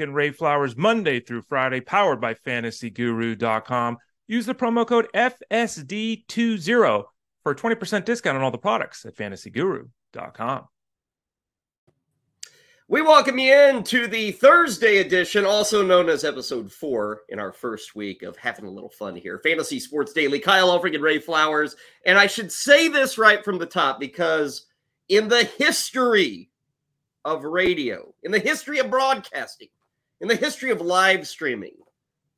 and Ray Flowers Monday through Friday, powered by fantasyguru.com. Use the promo code FSD20 for a 20% discount on all the products at fantasyguru.com. We welcome you in to the Thursday edition, also known as episode four in our first week of having a little fun here. Fantasy Sports Daily, Kyle Elfrink and Ray Flowers. And I should say this right from the top because in the history of radio, in the history of broadcasting, in the history of live streaming,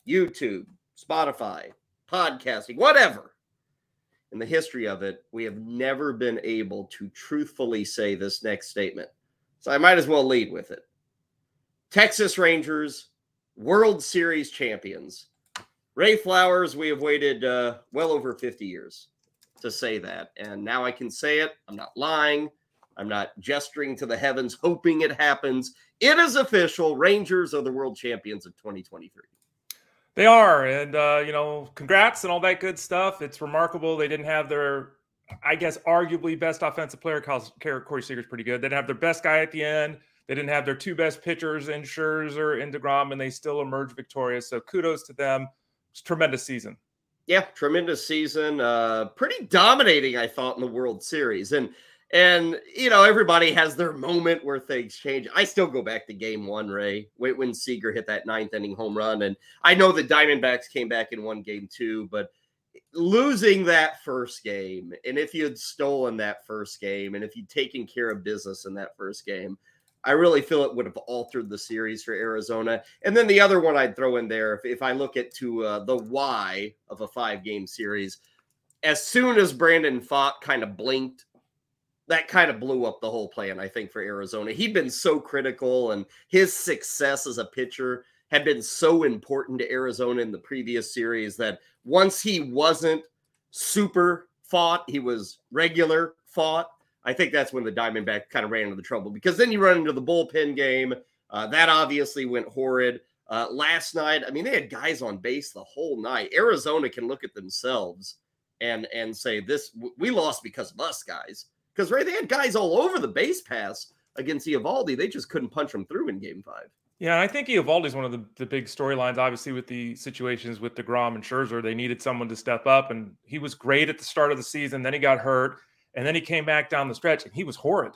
YouTube, Spotify, podcasting, whatever, in the history of it, we have never been able to truthfully say this next statement. So I might as well lead with it. Texas Rangers, World Series champions. Ray Flowers, we have waited uh, well over 50 years to say that. And now I can say it. I'm not lying. I'm not gesturing to the heavens, hoping it happens. It is official. Rangers are the world champions of 2023. They are, and uh, you know, congrats and all that good stuff. It's remarkable they didn't have their, I guess, arguably best offensive player. Corey Seager's pretty good. They didn't have their best guy at the end. They didn't have their two best pitchers in Scherzer and Degrom, and they still emerged victorious. So kudos to them. It's tremendous season. Yeah, tremendous season. Uh, pretty dominating, I thought, in the World Series, and and you know, everybody has their moment where things change. I still go back to game one, Ray, when Seager hit that ninth inning home run. And I know the Diamondbacks came back in one game too, but losing that first game, and if you had stolen that first game, and if you'd taken care of business in that first game, I really feel it would have altered the series for Arizona. And then the other one I'd throw in there, if, if I look at to uh, the why of a five game series, as soon as Brandon Pfaadt kind of blinked that kind of blew up the whole plan, I think, for Arizona. He'd been so critical, and his success as a pitcher had been so important to Arizona in the previous series that once he wasn't super Pfaadt, he was regular Pfaadt. I think that's when the Diamondback kind of ran into the trouble because then you run into the bullpen game. Uh, that obviously went horrid. Uh, last night, I mean, they had guys on base the whole night. Arizona can look at themselves and and say this: we lost because of us, guys. Because right, they had guys all over the base pass against Eovaldi. They just couldn't punch them through in Game Five. Yeah, I think Eovaldi is one of the, the big storylines. Obviously, with the situations with Degrom and Scherzer, they needed someone to step up, and he was great at the start of the season. Then he got hurt, and then he came back down the stretch, and he was horrid.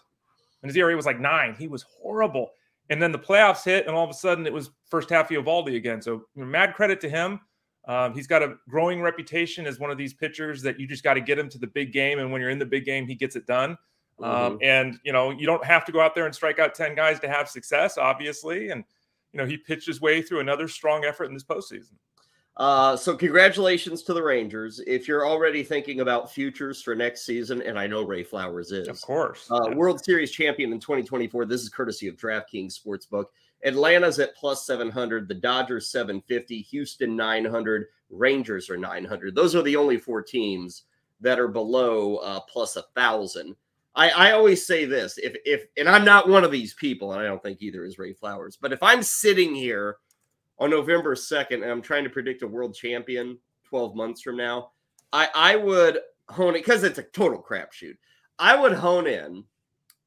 And his ERA was like nine. He was horrible. And then the playoffs hit, and all of a sudden it was first half Eovaldi again. So mad credit to him. Um, he's got a growing reputation as one of these pitchers that you just got to get him to the big game, and when you're in the big game, he gets it done. Um, mm-hmm. And you know, you don't have to go out there and strike out ten guys to have success, obviously. And you know, he pitched his way through another strong effort in this postseason. Uh, so congratulations to the Rangers. If you're already thinking about futures for next season, and I know Ray Flowers is, of course, uh, yeah. World Series champion in 2024. This is courtesy of DraftKings Sportsbook. Atlanta's at plus 700, the Dodgers 750, Houston 900, Rangers are 900. Those are the only four teams that are below uh, plus a thousand. I, I always say this if if and I'm not one of these people, and I don't think either is Ray Flowers, but if I'm sitting here on November 2nd and I'm trying to predict a world champion 12 months from now, I, I would hone it because it's a total crapshoot. I would hone in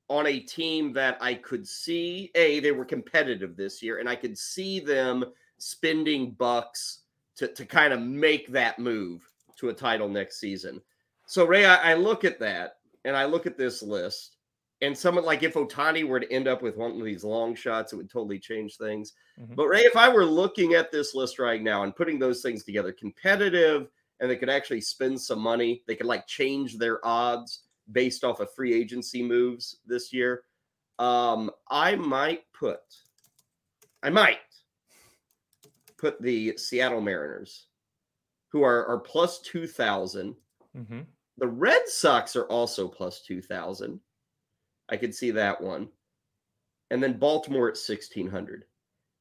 on a team that I could see a they were competitive this year, and I could see them spending bucks to to kind of make that move to a title next season. So Ray, I, I look at that and I look at this list, and someone like if Ohtani were to end up with one of these long shots, it would totally change things. Mm-hmm. But Ray, if I were looking at this list right now and putting those things together, competitive, and they could actually spend some money, they could like change their odds based off of free agency moves this year. Um, I might put, I might put the Seattle Mariners, who are, are plus 2,000. Mm-hmm. The Red Sox are also plus 2,000. I could see that one. And then Baltimore at 1,600.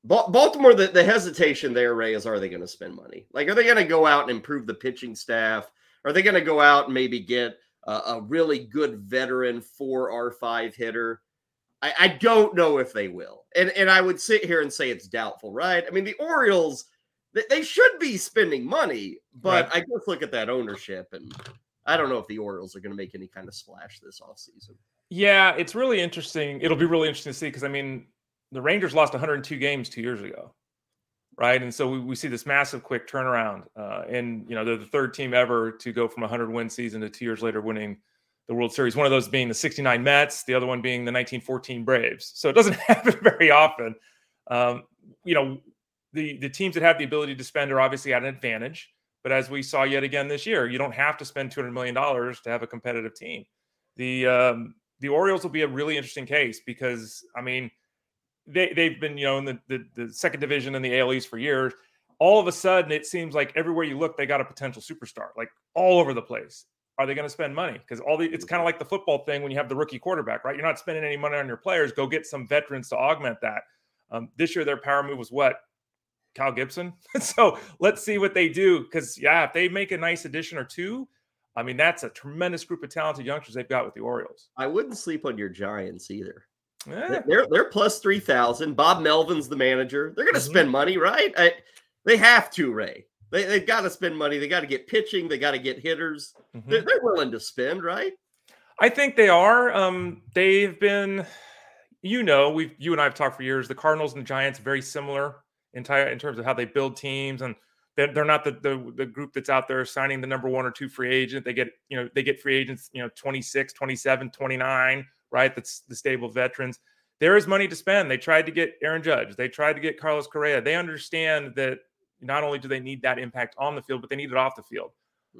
Ba- Baltimore, the, the hesitation there, Ray, is are they going to spend money? Like, are they going to go out and improve the pitching staff? Are they going to go out and maybe get a really good veteran four R5 hitter. I, I, don't know if they will. And and I would sit here and say it's doubtful, right? I mean, the Orioles, they, they should be spending money, but right. I just look at that ownership and I don't know if the Orioles are going to make any kind of splash this offseason. Yeah, it's really interesting. It'll be really interesting to see because I mean, the Rangers lost 102 games two years ago, right? And so we, we see this massive quick turnaround. Uh, and, you know, they're the third team ever to go from a 100 win season to two years later winning the World Series. One of those being the 69 Mets, the other one being the 1914 Braves. So it doesn't happen very often. Um, you know, the, the teams that have the ability to spend are obviously at an advantage. But as we saw yet again this year, you don't have to spend $200 million to have a competitive team. The, um, the Orioles will be a really interesting case because, I mean, they, they've been, you know, in the, the, the second division in the AL East for years. All of a sudden, it seems like everywhere you look, they got a potential superstar, like all over the place. Are they going to spend money? Because all the it's kind of like the football thing when you have the rookie quarterback, right? You're not spending any money on your players. Go get some veterans to augment that. Um, this year, their power move was what Kyle Gibson. so let's see what they do. Because yeah, if they make a nice addition or two, I mean that's a tremendous group of talented youngsters they've got with the Orioles. I wouldn't sleep on your Giants either. Eh. They're they're plus three thousand. Bob Melvin's the manager. They're going to mm-hmm. spend money, right? I, they have to, Ray. They they've got to spend money. They got to get pitching. They got to get hitters. Mm-hmm. They're, they're willing to spend, right? I think they are. Um, they've been, you know, we you and I have talked for years. The Cardinals and the Giants very similar entire in terms of how they build teams and they're, they're not the, the, the group that's out there signing the number one or two free agent they get you know they get free agents you know 26 27 29 right that's the stable veterans there is money to spend they tried to get aaron judge they tried to get carlos correa they understand that not only do they need that impact on the field but they need it off the field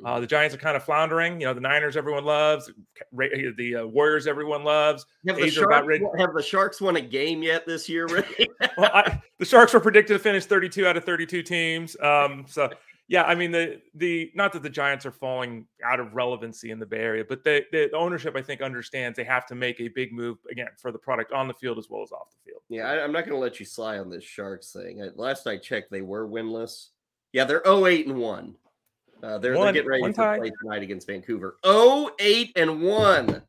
uh, the Giants are kind of floundering. You know, the Niners everyone loves, the uh, Warriors everyone loves. Have the, Sharks, ready- have the Sharks won a game yet this year? Really? well, I, the Sharks were predicted to finish 32 out of 32 teams. Um, so yeah, I mean the the not that the Giants are falling out of relevancy in the Bay Area, but the, the ownership I think understands they have to make a big move again for the product on the field as well as off the field. Yeah, I, am not going to let you slide on this Sharks thing. Last I checked, they were winless. Yeah, they're 08 and one. Uh, they're, they're getting ready to play tonight against Vancouver. 08 and one.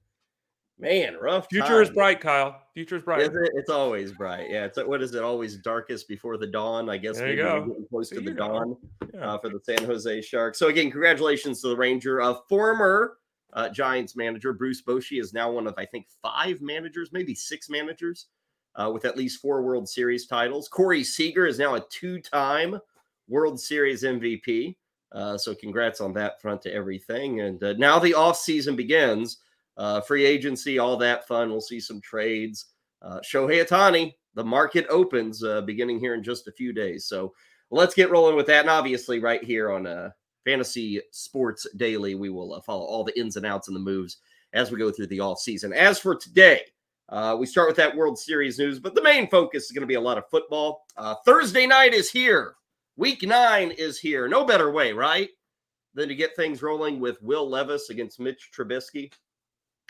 Man, rough. Future time. is bright, Kyle. Future is bright. Is it? It's always bright. Yeah. It's what is it? Always darkest before the dawn. I guess there you go. getting close to the dawn yeah. uh, for the San Jose Sharks. So again, congratulations to the Ranger. A former uh, Giants manager Bruce Bochy is now one of I think five managers, maybe six managers, uh, with at least four World Series titles. Corey Seager is now a two-time World Series MVP. Uh, so congrats on that front to everything. And uh, now the off season begins. Uh, free agency, all that fun. We'll see some trades. Uh, Shohei Ohtani, the market opens uh, beginning here in just a few days. So let's get rolling with that. And obviously, right here on uh, Fantasy Sports Daily, we will uh, follow all the ins and outs and the moves as we go through the off season. As for today, uh, we start with that World Series news, but the main focus is going to be a lot of football. Uh, Thursday night is here. Week nine is here. No better way, right? Than to get things rolling with Will Levis against Mitch Trubisky.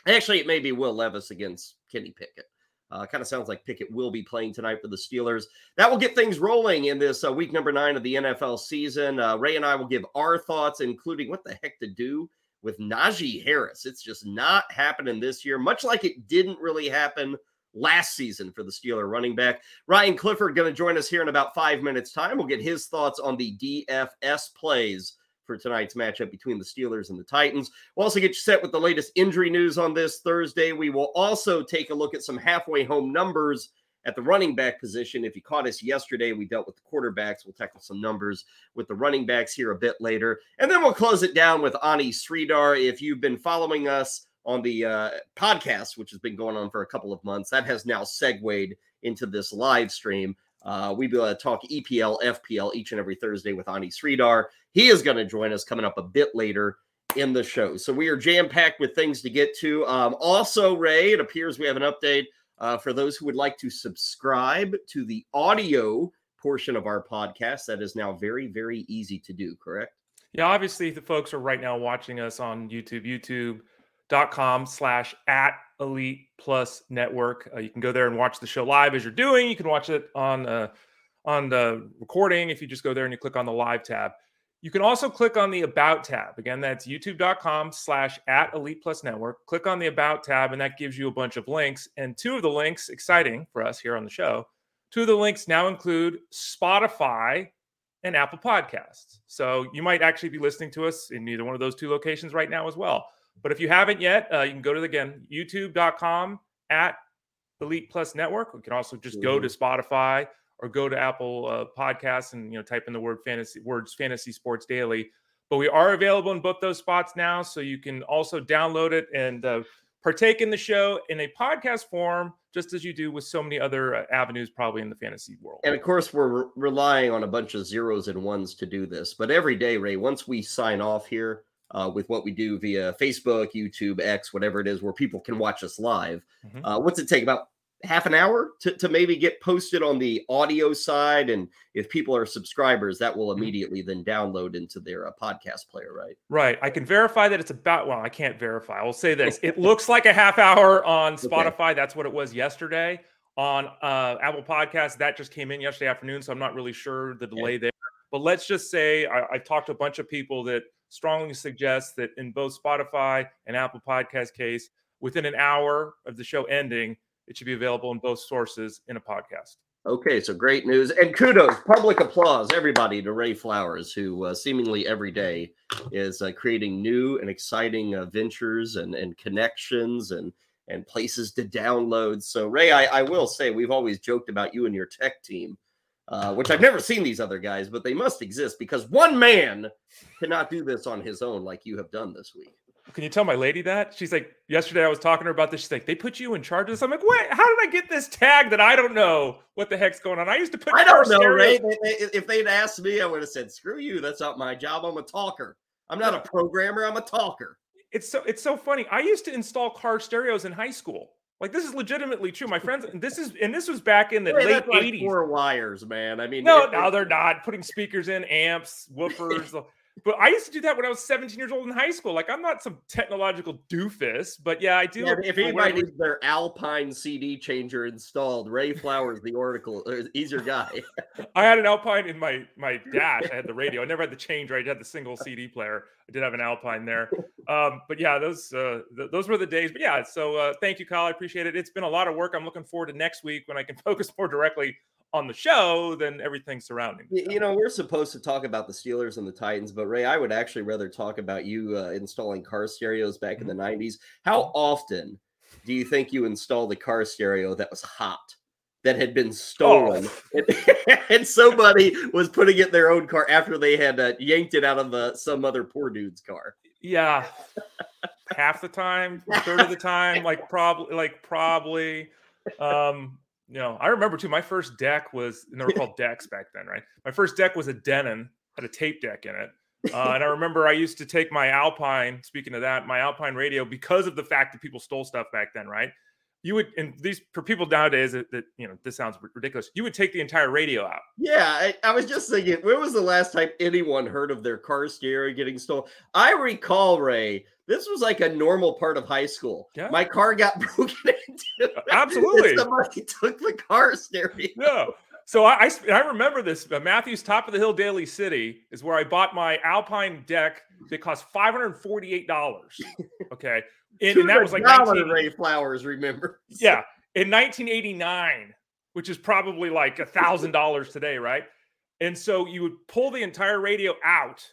Actually, it may be Will Levis against Kenny Pickett. Uh, kind of sounds like Pickett will be playing tonight for the Steelers. That will get things rolling in this uh, week number nine of the NFL season. Uh, Ray and I will give our thoughts, including what the heck to do with Najee Harris. It's just not happening this year, much like it didn't really happen last season for the Steeler running back. Ryan Clifford going to join us here in about five minutes' time. We'll get his thoughts on the DFS plays for tonight's matchup between the Steelers and the Titans. We'll also get you set with the latest injury news on this Thursday. We will also take a look at some halfway home numbers at the running back position. If you caught us yesterday, we dealt with the quarterbacks. We'll tackle some numbers with the running backs here a bit later. And then we'll close it down with Ani Sridhar. If you've been following us on the uh, podcast, which has been going on for a couple of months, that has now segued into this live stream. Uh, we uh, talk EPL, FPL each and every Thursday with Ani Sridhar. He is going to join us coming up a bit later in the show. So we are jam packed with things to get to. Um, also, Ray, it appears we have an update uh, for those who would like to subscribe to the audio portion of our podcast. That is now very, very easy to do, correct? Yeah, obviously, the folks are right now watching us on YouTube. YouTube dot com slash at elite plus network. Uh, you can go there and watch the show live as you're doing. You can watch it on uh, on the recording if you just go there and you click on the live tab. You can also click on the about tab. Again that's youtube.com slash at elite plus network. Click on the about tab and that gives you a bunch of links. And two of the links exciting for us here on the show two of the links now include spotify and apple podcasts. So you might actually be listening to us in either one of those two locations right now as well but if you haven't yet, uh, you can go to the, again youtube.com at Elite Plus Network. We can also just go to mm-hmm. Spotify or go to Apple uh, Podcasts and you know type in the word fantasy words fantasy sports daily. But we are available in both those spots now, so you can also download it and uh, partake in the show in a podcast form, just as you do with so many other uh, avenues, probably in the fantasy world. And of course, we're re- relying on a bunch of zeros and ones to do this. But every day, Ray, once we sign off here uh, with what we do via Facebook, YouTube, X, whatever it is, where people can watch us live, mm-hmm. uh, what's it take? About half an hour to, to maybe get posted on the audio side. And if people are subscribers that will mm-hmm. immediately then download into their uh, podcast player right? Right. I can verify that it's about well i can't verify. I'll say this. It looks like a half hour on spotify. Okay. that's what it was yesterday. On uh, apple podcast that just came in yesterday afternoon so i'm not really sure the delay there. But let's just say I, i've talked to a bunch of people that strongly suggest that in both spotify and apple podcast case within an hour of the show ending it should be available in both sources in a podcast. Okay, so great news and kudos, public applause, everybody to Ray Flowers, who uh, seemingly every day is uh, creating new and exciting uh, ventures and, and connections and and places to download. So Ray, I, I will say we've always joked about you and your tech team, uh, which I've never seen these other guys, but they must exist because one man cannot do this on his own like you have done this week. Can you tell my lady that? She's like, yesterday I was talking to her about this. She's like, they put you in charge of this. I'm like, wait, how did I get this tag that I don't know what the heck's going on? I used to put. I don't know, Ray. If they'd asked me, I would have said, screw you. That's not my job. I'm a talker. I'm not a programmer. I'm a talker. It's so it's so funny. I used to install car stereos in high school. Like this is legitimately true. My friends, and this is and this was back in the late like 80s. Four wires, man. I mean, no, it, no, they're not putting speakers in, amps, woofers. But I used to do that when I was 17 years old in high school. Like I'm not some technological doofus, but yeah, I do. Yeah, if anybody needs their Alpine CD changer installed, Ray Flowers, the Oracle, he's your guy. I had an Alpine in my my dash. I had the radio. I never had the changer. I had the single CD player. I did have an Alpine there. Um, but yeah, those uh, th- those were the days. But yeah, so uh, thank you, Kyle. I appreciate it. It's been a lot of work. I'm looking forward to next week when I can focus more directly on the show than everything surrounding. You know, we're supposed to talk about the Steelers and the Titans, but Ray, I would actually rather talk about you uh, installing car stereos back in the 90s. Mm-hmm. How often do you think you installed a car stereo that was hot? That had been stolen, oh. and, and, somebody was putting it in their own car after they had uh, yanked it out of uh, some other poor dude's car. Yeah, half the time, third of the time, like probably, like probably. Um, you know, I remember too. My first deck was, and they were called decks back then, right? My first deck was a Denon, had a tape deck in it, uh, and I remember I used to take my Alpine. Speaking of that, my Alpine radio because of the fact that people stole stuff back then, right? You would, and these for people nowadays that, that you know, this sounds ridiculous. You would take the entire radio out. Yeah, I, I was just thinking, when was the last time anyone heard of their car stereo getting stolen? I recall Ray this was like a normal part of high school. Yeah. My car got broken into. Absolutely. Somebody took the car stereo. No. So I, I, I remember this. Uh, Matthews Top of the Hill Daly City is where I bought my Alpine deck. It cost five hundred forty-eight dollars. Okay, and, and, that was like 19... Ray Flowers. Remember? Yeah, in nineteen eighty-nine, which is probably like a thousand dollars today, right? And so you would pull the entire radio out.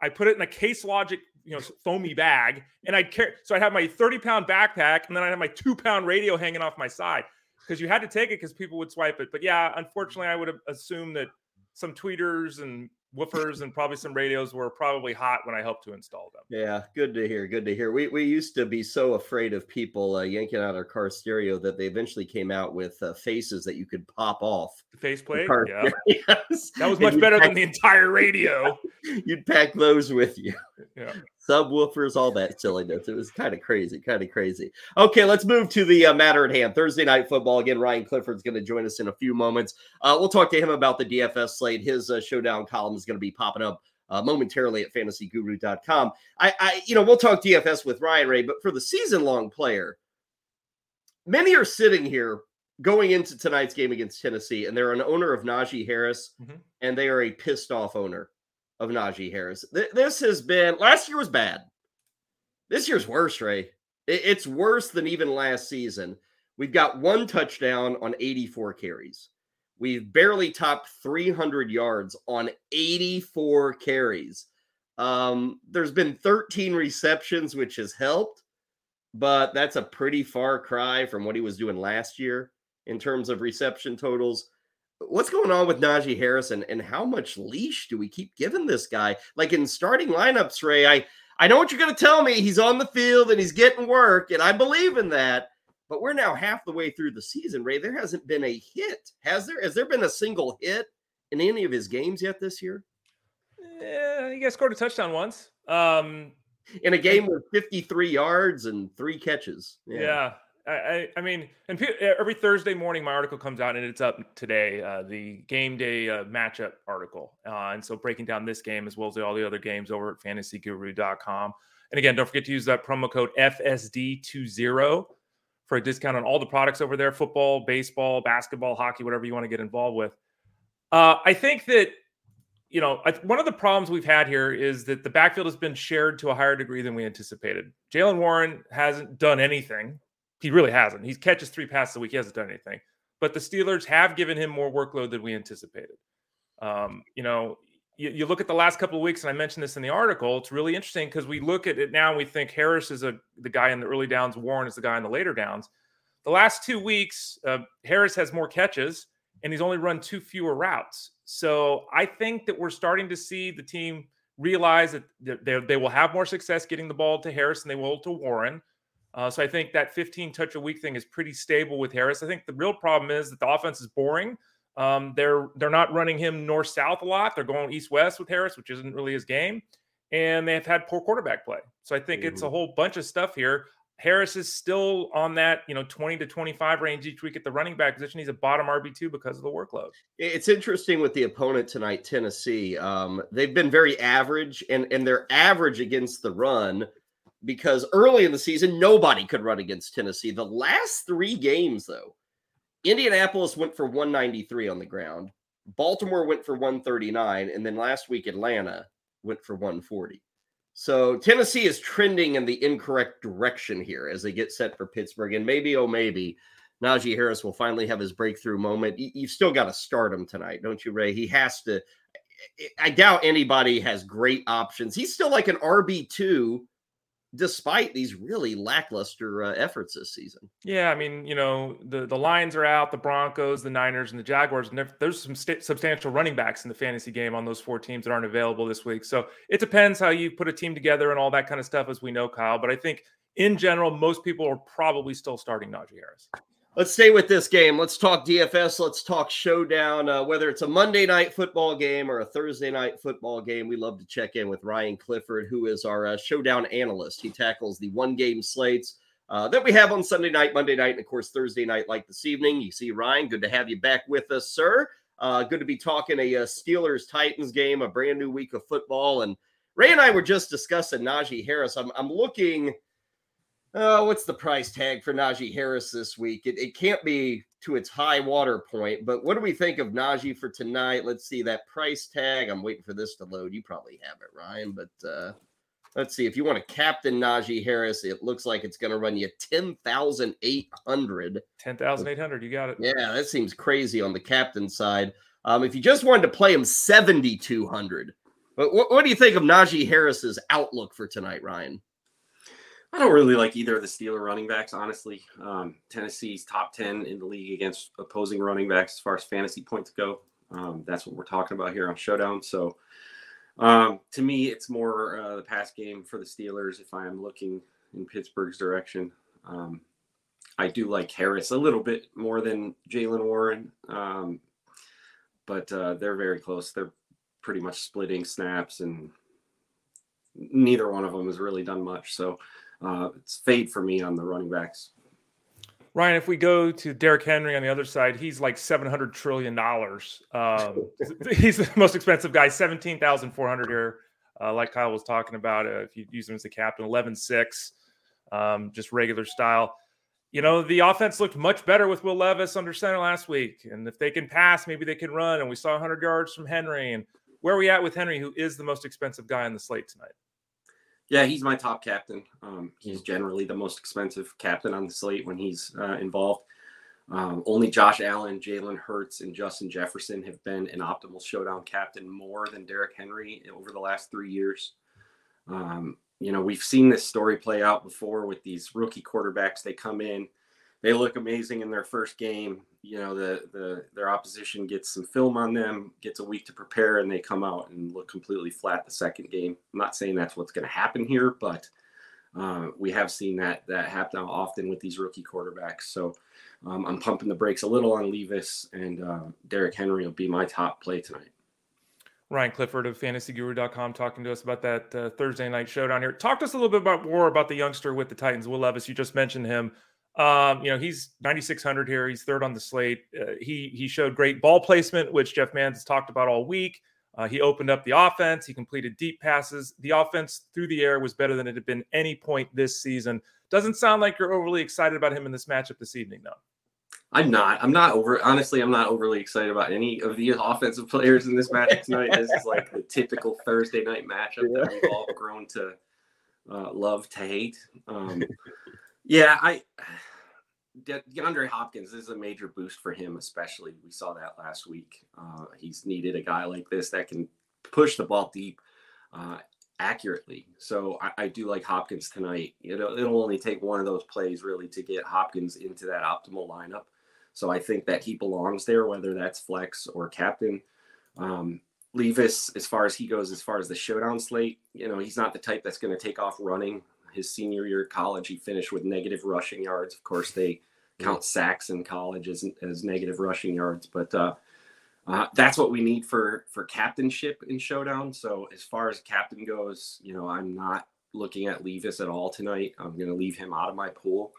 I put it in a Case Logic you know foamy bag, and I'd carry. So I'd have my thirty pound backpack, and then I'd have my two pound radio hanging off my side because you had to take it because people would swipe it. But yeah, unfortunately, I would have assumed that some tweeters and woofers and probably some radios were probably hot when I helped to install them. Yeah, good to hear. Good to hear. We we used to be so afraid of people uh, yanking out our car stereo that they eventually came out with uh, faces that you could pop off. The faceplate, yeah, yes. that was much better pack, than the entire radio. you'd pack those with you. Yeah subwoofers, all that silliness. It was kind of crazy, kind of crazy. Okay, let's move to the uh, matter at hand. Thursday night football. Again, Ryan Clifford's going to join us in a few moments. Uh, we'll talk to him about the DFS slate. His uh, showdown column is going to be popping up uh, momentarily at fantasyguru.com. I, I, you know, we'll talk DFS with Ryan Ray, but for the season long player, many are sitting here going into tonight's game against Tennessee, and they're an owner of Najee Harris, mm-hmm. and they are a pissed off owner of Najee Harris. Th- this has been last year was bad. This year's worse, Ray. It- it's worse than even last season. We've got one touchdown on 84 carries. We've barely topped 300 yards on 84 carries. Um, there's been 13 receptions, which has helped. but that's a pretty far cry from what he was doing last year in terms of reception totals. What's going on with Najee Harris and, and how much leash do we keep giving this guy? Like in starting lineups, Ray, I, I know what you're going to tell me. He's on the field and he's getting work, and I believe in that. But we're now half the way through the season, Ray. There hasn't been a hit. Has there? Has there been a single hit in any of his games yet this year? Yeah, he got scored a touchdown once. Um, in a game with 53 yards and three catches. Yeah. yeah. I, I mean, and every Thursday morning, my article comes out, and it's up today. Uh, the game day uh, matchup article, uh, and so breaking down this game as well as all the other games over at FantasyGuru.com. And again, don't forget to use that promo code FSD20 for a discount on all the products over there: football, baseball, basketball, hockey, whatever you want to get involved with. Uh, I think that you know, one of the problems we've had here is that the backfield has been shared to a higher degree than we anticipated. Jaylen Warren hasn't done anything. He really hasn't. He catches three passes a week. He hasn't done anything. But the Steelers have given him more workload than we anticipated. Um, you know, you, you, look at the last couple of weeks, and I mentioned this in the article. It's really interesting because we look at it now and we think Harris is a the guy in the early downs, Warren is the guy in the later downs. The last two weeks, uh, Harris has more catches, and he's only run two fewer routes. So I think that we're starting to see the team realize that they, they will have more success getting the ball to Harris than they will to Warren. Uh, so I think that 15 touch a week thing is pretty stable with Harris. I think the real problem is that the offense is boring. Um, they're they're not running him north south a lot. They're going east west with Harris, which isn't really his game, and they've had poor quarterback play. So I think mm-hmm. it's a mm-hmm. whole bunch of stuff here. Harris is still on that, you know, 20 to 25 range each week at the running back position. He's a bottom RB2 because of the workload. It's interesting with the opponent tonight, Tennessee. Um, they've been very average and, and they're average against the run because early in the season, nobody could run against Tennessee. The last three games, though, Indianapolis went for 193 on the ground, Baltimore went for 139, and then last week, Atlanta went for 140. So Tennessee is trending in the incorrect direction here as they get set for Pittsburgh. And maybe, oh, maybe Najee Harris will finally have his breakthrough moment. You've still got to start him tonight, don't you, Ray? He has to. I doubt anybody has great options. He's still like an RB2 despite these really lackluster uh, efforts this season. Yeah, I mean, you know, the the Lions are out, the Broncos, the Niners, and the Jaguars, and there's some st- substantial running backs in the fantasy game on those four teams that aren't available this week. So it depends how you put a team together and all that kind of stuff, as we know, Kyle. But I think in general, most people are probably still starting Najee Harris. Let's stay with this game. Let's talk DFS. Let's talk showdown. Uh, whether it's a Monday night football game or a Thursday night football game, we love to check in with Ryan Clifford, who is our uh, showdown analyst. He tackles the one game slates uh, that we have on Sunday night, Monday night, and of course Thursday night, like this evening. You see, Ryan, good to have you back with us, sir. Uh, good to be talking a, a uh, Steelers Titans game, a brand new week of football. And Ray and I were just discussing Najee Harris. I'm, I'm looking uh, what's the price tag for Najee Harris this week? It, it can't be to its high water point, but what do we think of Najee for tonight? Let's see that price tag. I'm waiting for this to load. You probably have it, Ryan, but uh, let's see. If you want to captain Najee Harris, it looks like it's going to run you 10,800. 10,800. You got it. Yeah, that seems crazy on the captain side. Um, if you just wanted to play him 7,200. But what, what do you think of Najee Harris's outlook for tonight, Ryan? I don't really like either of the Steeler running backs, honestly. Um, Tennessee's top 10 in the league against opposing running backs as far as fantasy points go. Um, that's what we're talking about here on Showdown. So um, to me, it's more uh, the pass game for the Steelers if I am looking in Pittsburgh's direction. Um, I do like Harris a little bit more than Jaylen Warren, um, but uh, they're very close. They're pretty much splitting snaps, and neither one of them has really done much. So uh, it's fade for me on the running backs. Ryan, if we go to Derrick Henry on the other side, he's like seven hundred trillion dollars. Um, he's the most expensive guy, seventeen thousand four hundred here. Uh, like Kyle was talking about, uh, if you use him as the captain, 11-6, um, just regular style. You know, the offense looked much better with Will Levis under center last week. And if they can pass, maybe they can run. And we saw 100 yards from Henry. And where are we at with Henry, who is the most expensive guy on the slate tonight? Yeah, he's my top captain. Um, he's generally the most expensive captain on the slate when he's uh, involved. Um, only Josh Allen, Jalen Hurts, and Justin Jefferson have been an optimal showdown captain more than Derrick Henry over the last three years. Um, you know, we've seen this story play out before with these rookie quarterbacks. They come in, they look amazing in their first game. You know, the the their opposition gets some film on them, gets a week to prepare, and they come out and look completely flat the second game. I'm not saying that's what's going to happen here, but uh, we have seen that that happen often with these rookie quarterbacks. So um, I'm pumping the brakes a little on Levis, and uh, Derrick Henry will be my top play tonight. Ryan Clifford of fantasyguru.com talking to us about that uh, Thursday night showdown here. Talk to us a little bit about more about the youngster with the Titans, Will Levis. You just mentioned him. Um, you know, he's 9,600 here. He's third on the slate. Uh, he he showed great ball placement, which Jeff Mans has talked about all week. Uh, he opened up the offense. He completed deep passes. The offense through the air was better than it had been any point this season. Doesn't sound like you're overly excited about him in this matchup this evening, though. I'm not. I'm not over. Honestly, I'm not overly excited about any of the offensive players in this matchup tonight. this is like the typical Thursday night matchup that we've all grown to uh, love to hate. Um, yeah, I. De- DeAndre Hopkins is a major boost for him, especially. We saw that last week. Uh, he's needed a guy like this that can push the ball deep uh, accurately. So I, I, do like Hopkins tonight. You know, it'll only take one of those plays really to get Hopkins into that optimal lineup. So I think that he belongs there, whether that's flex or captain. Um, Levis, as far as he goes, as far as the showdown slate, you know, he's not the type that's going to take off running. His senior year of college, he finished with negative rushing yards. Of course, they count sacks in college as, as negative rushing yards, but uh, uh, that's what we need for for captainship in showdown. So as far as captain goes, you know, I'm not looking at Levis at all tonight. I'm going to leave him out of my pool.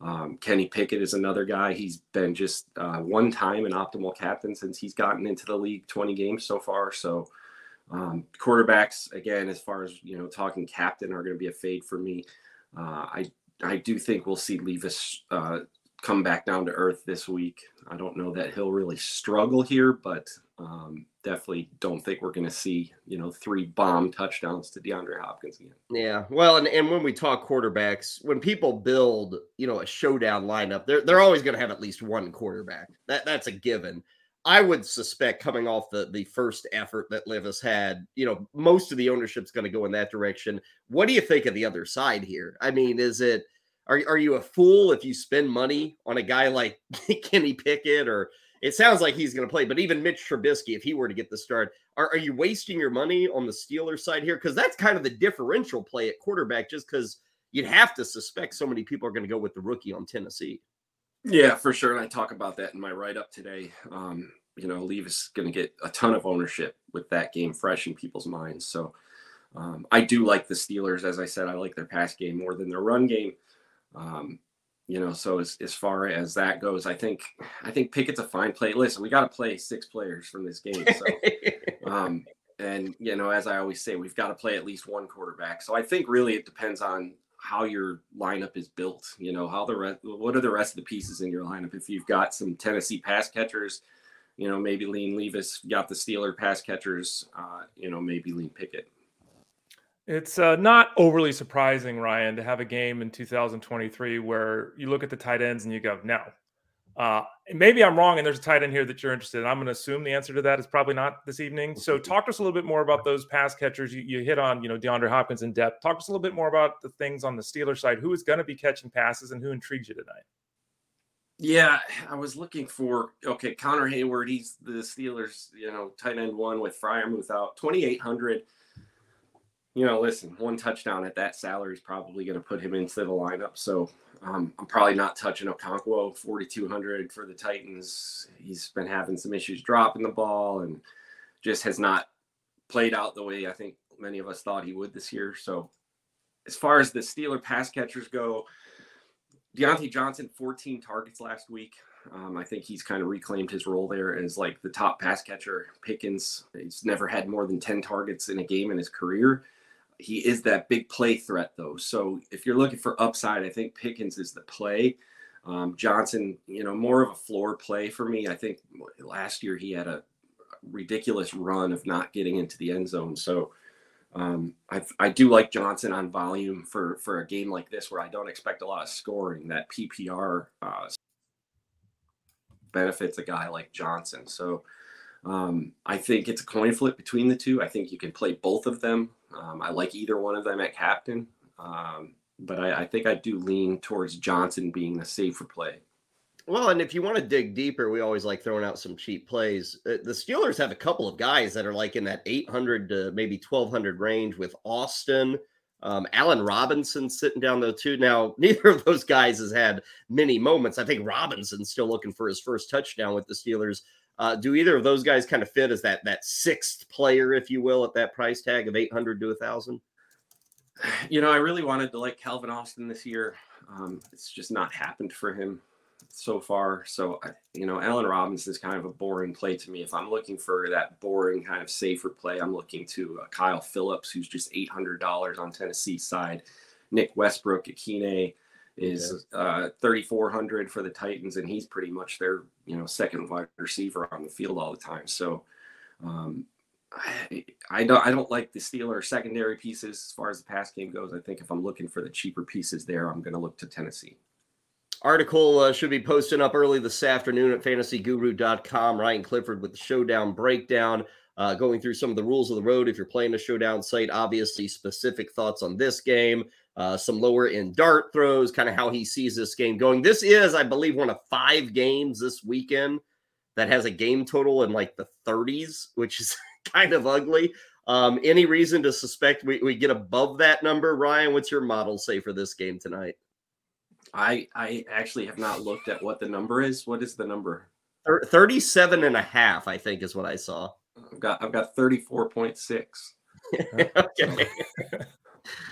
Um, Kenny Pickett is another guy. He's been just uh, one time an optimal captain since he's gotten into the league, 20 games so far. So um, quarterbacks, again, as far as you know, talking captain, are going to be a fade for me. Uh, I I do think we'll see Levis uh, come back down to earth this week. I don't know that he'll really struggle here, but um, definitely don't think we're going to see, you know, three bomb touchdowns to DeAndre Hopkins again. Yeah. Well, and, and when we talk quarterbacks, when people build, you know, a showdown lineup, they're, they're always going to have at least one quarterback. That That's a given. I would suspect coming off the, the first effort that Levis had, you know, most of the ownership's going to go in that direction. What do you think of the other side here? I mean, is it – are, are you a fool if you spend money on a guy like Kenny Pickett or it sounds like he's going to play, but even Mitch Trubisky, if he were to get the start, are, are you wasting your money on the Steelers side here? Because that's kind of the differential play at quarterback, just because you'd have to suspect so many people are going to go with the rookie on Tennessee. Yeah, for sure. And I talk about that in my write up today. Um, you know, Levis going to get a ton of ownership with that game fresh in people's minds. So um, I do like the Steelers. As I said, I like their pass game more than their run game. Um, you know, so as, as far as that goes, I think I think Pickett's a fine play. Listen, we got to play six players from this game. So, um, and you know, as I always say, we've got to play at least one quarterback. So I think really it depends on how your lineup is built. You know, how the rest, what are the rest of the pieces in your lineup? If you've got some Tennessee pass catchers, you know, maybe lean Levis. Got the Steeler pass catchers, uh, you know, maybe lean Pickett. It's uh, not overly surprising, Ryan, to have a game in 2023 where you look at the tight ends and you go, no. Uh, maybe I'm wrong, and there's a tight end here that you're interested in. I'm going to assume the answer to that is probably not this evening. So, talk to us a little bit more about those pass catchers. You, you hit on, you know, DeAndre Hopkins in depth. Talk to us a little bit more about the things on the Steeler side. Who is going to be catching passes, and who intrigues you tonight? Yeah, I was looking for okay, Connor Heyward. He's the Steelers, you know, tight end one with Freiermuth out, 2,800 you know, listen, one touchdown at that salary is probably going to put him into the lineup. So um, I'm probably not touching Okonkwo, 4,200 for the Titans. He's been having some issues dropping the ball and just has not played out the way I think many of us thought he would this year. So as far as the Steeler pass catchers go, Diontae Johnson, 14 targets last week. Um, I think he's kind of reclaimed his role there as like the top pass catcher. Pickens, he's never had more than 10 targets in a game in his career he is that big play threat though. So if you're looking for upside, I think Pickens is the play. Um, Johnson, you know, more of a floor play for me. I think last year he had a ridiculous run of not getting into the end zone. So um, I, I do like Johnson on volume for for a game like this where I don't expect a lot of scoring. That PPR uh, benefits a guy like Johnson. So um, I think it's a coin flip between the two. I think you can play both of them Um, I like either one of them at captain, um, but I, I think I do lean towards Johnson being the safer play. Well, and if you want to dig deeper, we always like throwing out some cheap plays. Uh, the Steelers have a couple of guys that are like in that 800 to maybe 1200 range with Austin. Um, Allen Robinson sitting down though too. Now, neither of those guys has had many moments. I think Robinson's still looking for his first touchdown with the Steelers. Uh, do either of those guys kind of fit as that that sixth player, if you will, at that price tag of 800 to a thousand? You know, I really wanted to like Calvin Austin this year. Um, it's just not happened for him so far. So, you know, Allen Robinson is kind of a boring play to me. If I'm looking for that boring kind of safer play, I'm looking to uh, Kyle Philips, who's just $800 on Tennessee side. Nick Westbrook at Is uh, 3,400 for the Titans, and he's pretty much their, you know, second wide receiver on the field all the time. So, um, I, I don't I don't like the Steeler secondary pieces as far as the pass game goes. I think if I'm looking for the cheaper pieces there, I'm going to look to Tennessee. Article uh, should be posting up early this afternoon at fantasyguru.com. Ryan Clifford with the showdown breakdown, uh, going through some of the rules of the road if you're playing a showdown site. Obviously, specific thoughts on this game, uh, some lower end dart throws, kind of how he sees this game going. This is, I believe, one of five games this weekend that has a game total in like the 30s, which is kind of ugly. Um, any reason to suspect we, we get above that number? Ryan, what's your model say for this game tonight? I I actually have not looked at what the number is. What is the number? 37 and a half, I think is what I saw. I've got I've got 34.6. okay.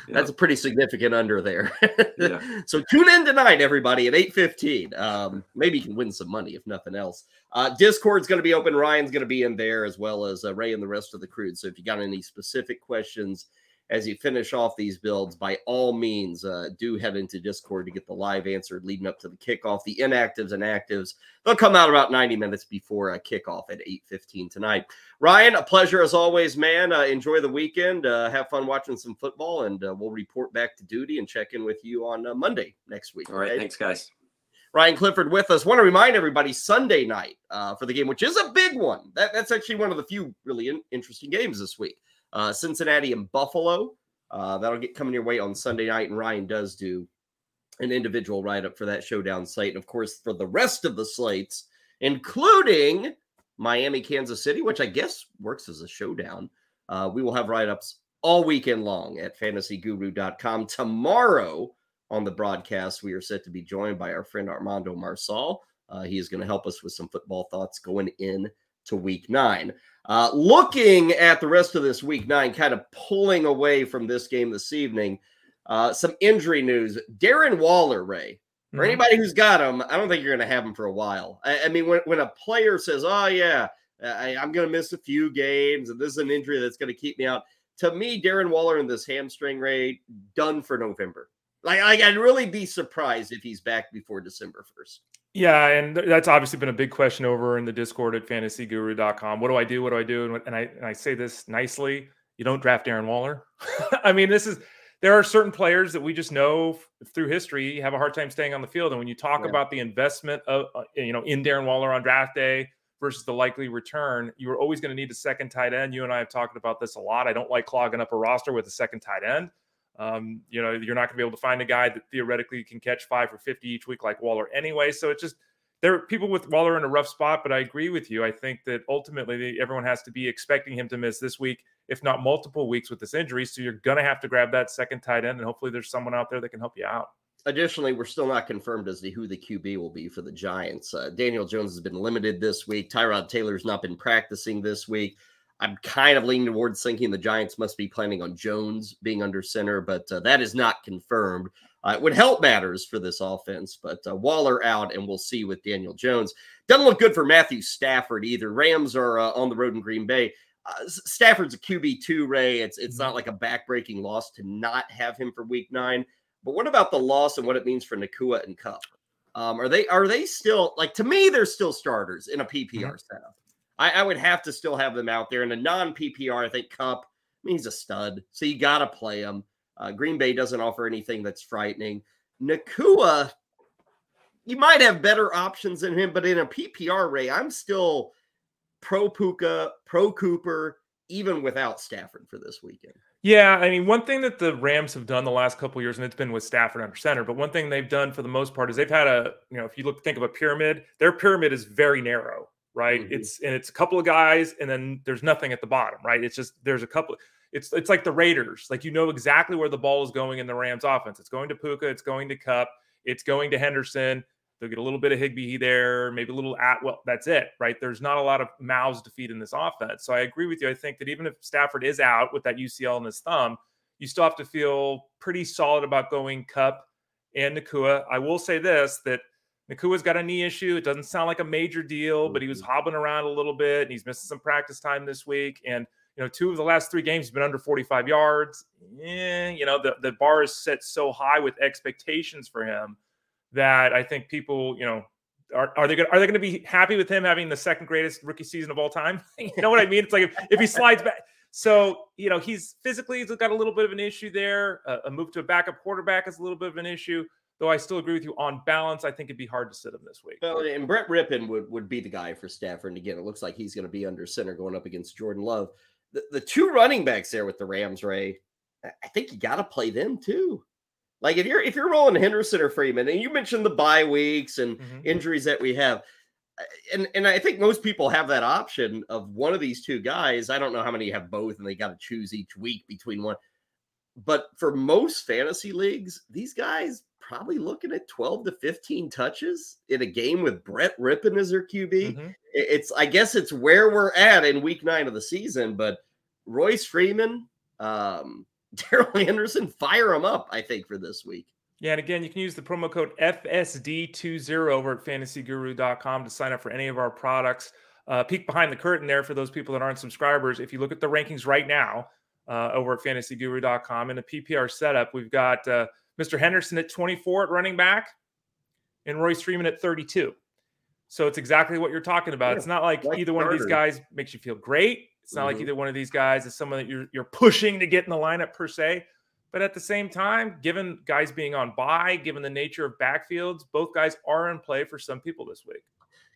That's a pretty significant under there. yeah. So tune in tonight, everybody, at 8:15. Um, maybe you can win some money if nothing else. Uh, Discord's going to be open. Ryan's going to be in there as well as uh, Ray and the rest of the crew. So if you got any specific questions, as you finish off these builds, by all means, uh, do head into Discord to get the live answer leading up to the kickoff. The inactives and actives, they'll come out about 90 minutes before a kickoff at 8.15 tonight. Ryan, a pleasure as always, man. Uh, enjoy the weekend. Uh, have fun watching some football, and uh, we'll report back to duty and check in with you on uh, Monday next week. All right. Okay? Thanks, guys. Ryan Clifford with us. Want to remind everybody Sunday night uh, for the game, which is a big one. That, that's actually one of the few really in- interesting games this week uh, Cincinnati and Buffalo. Uh, that'll get coming your way on Sunday night, and Ryan does do an individual write up for that showdown slate. And of course, for the rest of the slates, including Miami, Kansas City, which I guess works as a showdown, uh, we will have write ups all weekend long at fantasyguru.com. Tomorrow on the broadcast, we are set to be joined by our friend Armando Marsal. Uh, he is going to help us with some football thoughts going in to week nine. Uh, looking at the rest of this week nine, kind of pulling away from this game this evening, uh, some injury news. Darren Waller, Ray, for mm-hmm. anybody who's got him, I don't think you're going to have him for a while. I, I mean, when, when a player says, oh, yeah, I, I'm going to miss a few games and this is an injury that's going to keep me out, to me, Darren Waller and this hamstring, Ray, done for November. Like, I'd really be surprised if he's back before December 1st. Yeah, and that's obviously been a big question over in the Discord at fantasyguru.com. What do I do? What do I do? And, I and I say this nicely, you don't draft Darren Waller. I mean, this is there are certain players that we just know through history have a hard time staying on the field. And when you talk yeah. about the investment of uh, you know in Darren Waller on draft day versus the likely return, you are always going to need a second tight end. You and I have talked about this a lot. I don't like clogging up a roster with a second tight end. Um, you know, you're not going to be able to find a guy that theoretically can catch five or 50 each week like Waller anyway. So it's just, there are people with Waller in a rough spot, but I agree with you. I think that ultimately everyone has to be expecting him to miss this week, if not multiple weeks with this injury. So you're going to have to grab that second tight end, and hopefully there's someone out there that can help you out. Additionally, we're still not confirmed as to who the QB will be for the Giants. Uh, Daniel Jones has been limited this week. Tyrod Taylor's not been practicing this week. I'm kind of leaning towards thinking the Giants must be planning on Jones being under center, but uh, that is not confirmed. Uh, it would help matters for this offense, but uh, Waller out, and we'll see with Daniel Jones. Doesn't look good for Matthew Stafford either. Rams are uh, on the road in Green Bay. Uh, Stafford's a QB two, Ray. It's it's not mm-hmm. like a backbreaking loss to not have him for Week Nine. But what about the loss and what it means for Nacua and Kupp? Um, are they are they still like to me? They're still starters in a PPR mm-hmm. setup. I, I would have to still have them out there in a non PPR. I think Kupp, I he's a stud, so you got to play him. Uh, Green Bay doesn't offer anything that's frightening. Nacua, you might have better options than him, but in a PPR Ray, I'm still pro Puka, pro Cooper, even without Stafford for this weekend. Yeah, I mean, one thing that the Rams have done the last couple years, and it's been with Stafford under center, but one thing they've done for the most part is they've had a, you know, if you look think of a pyramid, their pyramid is very narrow, right? Mm-hmm. It's and it's a couple of guys, and then there's nothing at the bottom, right? It's just there's a couple. It's it's like the Raiders, like you know exactly where the ball is going in the Rams offense. It's going to Puka, it's going to Kupp, it's going to Henderson. They'll get a little bit of Higbee there, maybe a little at well, that's it, right? There's not a lot of mouths to feed in this offense. So I agree with you. I think that even if Stafford is out with that UCL in his thumb, you still have to feel pretty solid about going Kupp and Nacua. I will say this that Nacua's got a knee issue. It doesn't sound like a major deal, but he was mm-hmm. hobbling around a little bit and he's missing some practice time this week. And you know, two of the last three games he's been under 45 yards. Yeah, you know, the, the bar is set so high with expectations for him that I think people, you know, are, are they gonna, are they going to be happy with him having the second greatest rookie season of all time? you know what I mean? It's like if, if, he slides back. So you know he's physically he's got a little bit of an issue there. Uh, a move to a backup quarterback is a little bit of an issue. Though I still agree with you on balance, I think it'd be hard to sit him this week. Well, and Brett Rypien would, would be the guy for Stafford. And again, it looks like he's going to be under center going up against Jordan Love. The, the two running backs there with the Rams, Ray, I think you got to play them too. Like if you're if you're rolling Henderson or Freeman, and you mentioned the bye weeks and mm-hmm. injuries that we have, and and I think most people have that option of one of these two guys. I don't know how many have both, and they got to choose each week between one. But for most fantasy leagues, these guys probably looking at 12 to 15 touches in a game with Brett Rypien as their QB. Mm-hmm. It's I guess it's where we're at in week nine of the season, but Royce Freeman, um, Darrell Henderson, fire them up, I think, for this week. Yeah, and again, you can use the promo code FSD20 over at fantasyguru.com to sign up for any of our products. Uh, peek behind the curtain there for those people that aren't subscribers. If you look at the rankings right now uh, over at fantasyguru.com in a PPR setup, we've got uh, Mr. Henderson at 24 at running back and Royce Freeman at 32. So it's exactly what you're talking about. Yeah, it's not like, like either one of these guys makes you feel great. It's not mm-hmm. like either one of these guys is someone that you're you're pushing to get in the lineup per se. But at the same time, given guys being on bye, given the nature of backfields, both guys are in play for some people this week.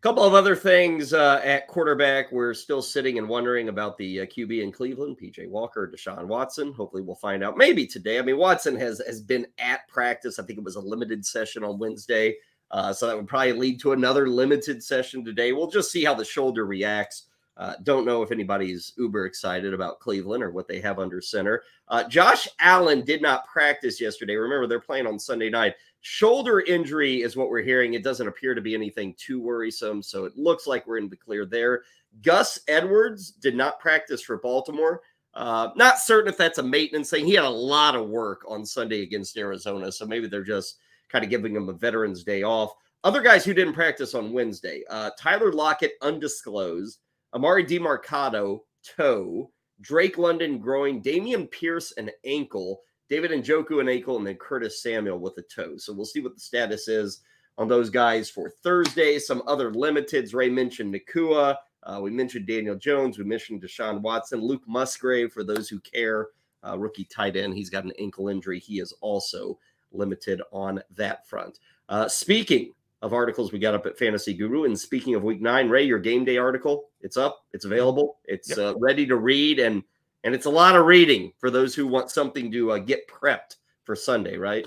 Couple of other things uh, at quarterback. We're still sitting and wondering about the uh, QB in Cleveland, PJ Walker, Deshaun Watson. Hopefully, we'll find out maybe today. I mean, Watson has has been at practice. I think it was a limited session on Wednesday, uh, so that would probably lead to another limited session today. We'll just see how the shoulder reacts. Uh, don't know if anybody's uber excited about Cleveland or what they have under center. Uh, Josh Allen did not practice yesterday. Remember, they're playing on Sunday night. Shoulder injury is what we're hearing. It doesn't appear to be anything too worrisome. So it looks like we're in the clear there. Gus Edwards did not practice for Baltimore. Uh, not certain if that's a maintenance thing. He had a lot of work on Sunday against Arizona. So maybe they're just kind of giving him a Veterans Day off. Other guys who didn't practice on Wednesday uh, Tyler Lockett, undisclosed. Emari Demercado, toe. Drake London growing. Dameon Pierce, an ankle. David Njoku, an ankle. And then Curtis Samuel with a toe. So we'll see what the status is on those guys for Thursday. Some other limiteds. Ray mentioned Nacua. Uh, we mentioned Daniel Jones. We mentioned Deshaun Watson. Luke Musgrave, for those who care, uh, rookie tight end. He's got an ankle injury. He is also limited on that front. Uh, speaking of articles we got up at Fantasy Guru. And speaking of week nine, Ray, your game day article, it's up, it's available, it's yep. uh, ready to read, and and it's a lot of reading for those who want something to uh, get prepped for Sunday, right?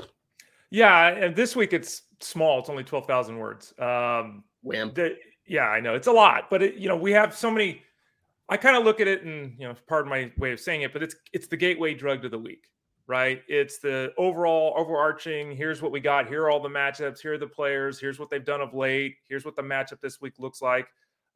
Yeah, and this week it's small; it's only twelve thousand words. Um, Wham. The, yeah, I know it's a lot, but it, you know we have so many. I kind of look at it, and you know, pardon my way of saying it, but it's it's the gateway drug to the week right? It's the overall overarching. Here's what we got. Here are all the matchups. Here are the players. Here's what they've done of late. Here's what the matchup this week looks like.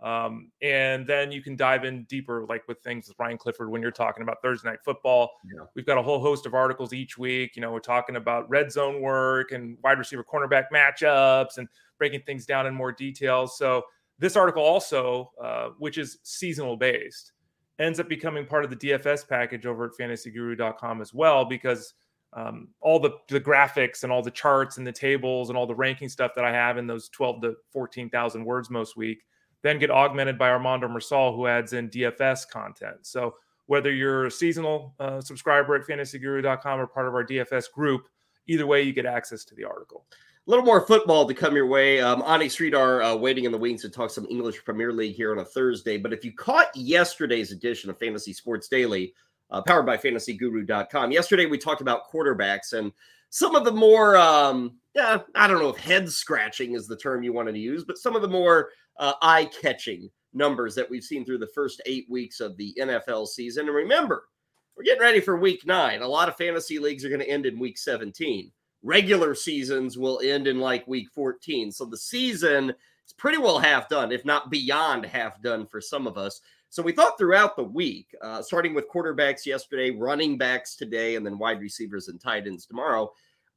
Um, and then you can dive in deeper, like with things with Ryan Clifford when you're talking about Thursday night football. Yeah. We've got a whole host of articles each week. You know, we're talking about red zone work and wide receiver cornerback matchups and breaking things down in more detail. So this article also, uh, which is seasonal based, ends up becoming part of the DFS package over at fantasyguru.com as well because um, all the, the graphics and all the charts and the tables and all the ranking stuff that I have in those 12 to 14,000 words most week then get augmented by Armando Marsal, who adds in DFS content. So whether you're a seasonal uh, subscriber at fantasyguru.com or part of our DFS group, either way, you get access to the article A little more football to come your way. Um, Ani Sridhar uh, waiting in the wings to talk some English Premier League here on a Thursday. But if you caught yesterday's edition of Fantasy Sports Daily, uh, powered by fantasyguru.com, yesterday we talked about quarterbacks and some of the more, um, yeah, I don't know if head scratching is the term you wanted to use, but some of the more uh, eye catching numbers that we've seen through the first eight weeks of the NFL season. And remember, we're getting ready for week nine. A lot of fantasy leagues are going to end in week 17 regular seasons will end in like week 14. So the season is pretty well half done, if not beyond half done for some of us. So we thought throughout the week, uh, starting with quarterbacks yesterday, running backs today, and then wide receivers and tight ends tomorrow,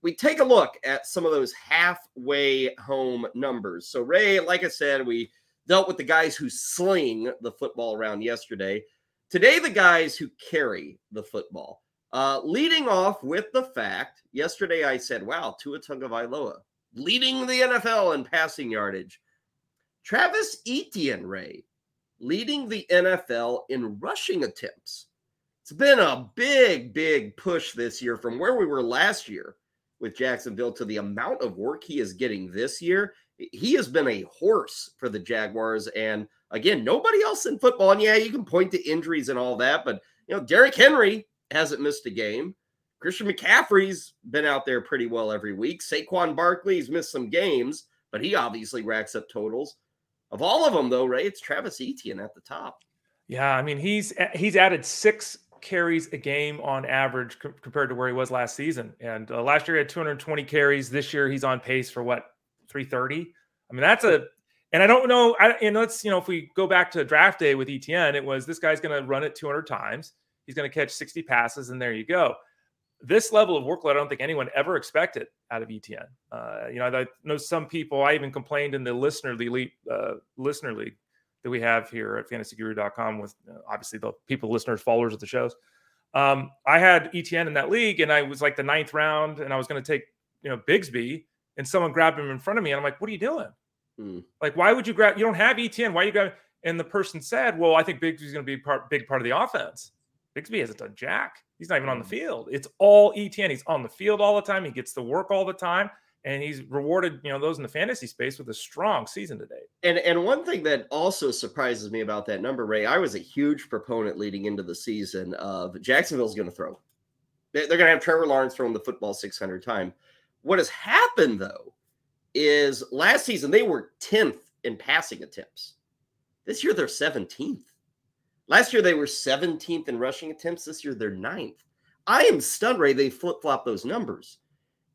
we take a look at some of those halfway home numbers. So, Ray, like I said, we dealt with the guys who sling the football around yesterday. Today, the guys who carry the football. Uh, leading off with the fact, yesterday I said, wow, Tua Tagovailoa leading the NFL in passing yardage. Travis Etienne Ray leading the NFL in rushing attempts. It's been a big, big push this year from where we were last year with Jacksonville to the amount of work he is getting this year. He has been a horse for the Jaguars. And again, nobody else in football. And yeah, you can point to injuries and all that, but you know, Derrick Henry hasn't missed a game. Christian McCaffrey's been out there pretty well every week. Saquon Barkley's missed some games, but he obviously racks up totals. Of all of them, though, Ray, it's Travis Etienne at the top. Yeah, I mean he's he's added six carries a game on average co- compared to where he was last season. And uh, last year he had 220 carries. This year he's on pace for what 330. I mean that's a and I don't know. I, and let's you know if we go back to draft day with ETN, it was this guy's going to run it 200 times. He's going to catch 60 passes, and there you go. This level of workload, I don't think anyone ever expected out of ETN. Uh, you know, I know some people. I even complained in the listener league, uh, listener league that we have here at FantasyGuru.com with uh, obviously the people, listeners, followers of the shows. Um, I had ETN in that league, and I was like the ninth round, and I was going to take you know Bigsby, and someone grabbed him in front of me, and I'm like, "What are you doing? Hmm. Like, why would you grab? You don't have ETN. Why are you grabbing?" And the person said, "Well, I think Bigsby's going to be part big part of the offense." Bigsby hasn't done jack. He's not even on the mm. field. It's all ETN. He's on the field all the time. He gets to work all the time, and he's rewarded, you know, those in the fantasy space with a strong season today. And and one thing that also surprises me about that number, Ray, I was a huge proponent leading into the season of Jacksonville's going to throw. They're going to have Trevor Lawrence throwing the football 600 times. What has happened though is last season they were 10th in passing attempts. This year they're 17th. Last year they were 17th in rushing attempts. This year they're ninth. I am stunned, Ray. They flip flop those numbers.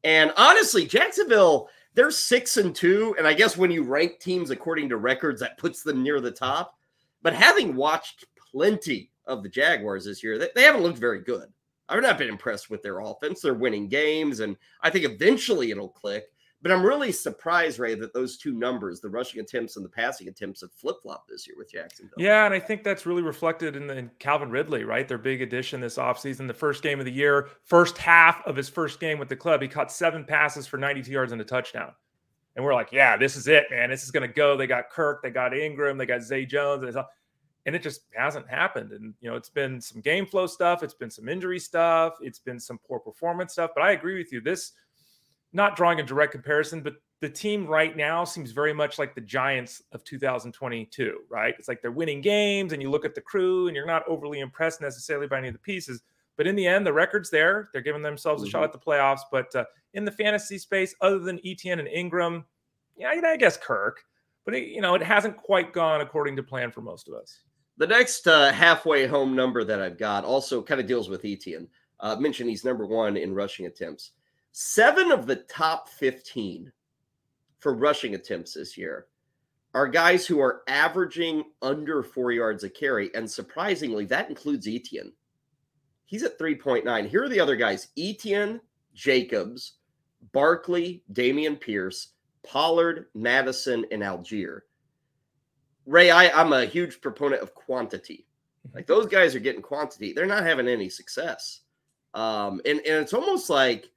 And honestly, Jacksonville, they're six and two. And I guess when you rank teams according to records, that puts them near the top. But having watched plenty of the Jaguars this year, they, they haven't looked very good. I've not been impressed with their offense. They're winning games, and I think eventually it'll click. But I'm really surprised, Ray, that those two numbers, the rushing attempts and the passing attempts, have flip flopped this year with Jacksonville. Yeah, and I think that's really reflected in, the, in Calvin Ridley, right? Their big addition this offseason, the first game of the year, first half of his first game with the club, he caught seven passes for 92 yards and a touchdown. And we're like, yeah, this is it, man. This is going to go. They got Kirk, they got Engram, they got Zay Jones, and, and it just hasn't happened. And, you know, it's been some game flow stuff, it's been some injury stuff, it's been some poor performance stuff. But I agree with you. This, not drawing a direct comparison, but the team right now seems very much like the Giants of 2022, right? It's like they're winning games, and you look at the crew, and you're not overly impressed necessarily by any of the pieces. But in the end, the record's there. They're giving themselves a mm-hmm. shot at the playoffs. But uh, in the fantasy space, other than Etienne and Engram, yeah, I guess Kirk, but it, you know, it hasn't quite gone according to plan for most of us. The next uh, halfway home number that I've got also kind of deals with Etienne. Uh, mentioned he's number one in rushing attempts. Seven of the top 15 for rushing attempts this year are guys who are averaging under four yards a carry. And surprisingly, that includes Etienne. He's at 3.9. Here are the other guys Etienne, Jacobs, Barkley, Dameon Pierce, Pollard, Mattison, and Allgeier. Ray, I, I'm a huge proponent of quantity. Like those guys are getting quantity. They're not having any success. Um, and, and it's almost like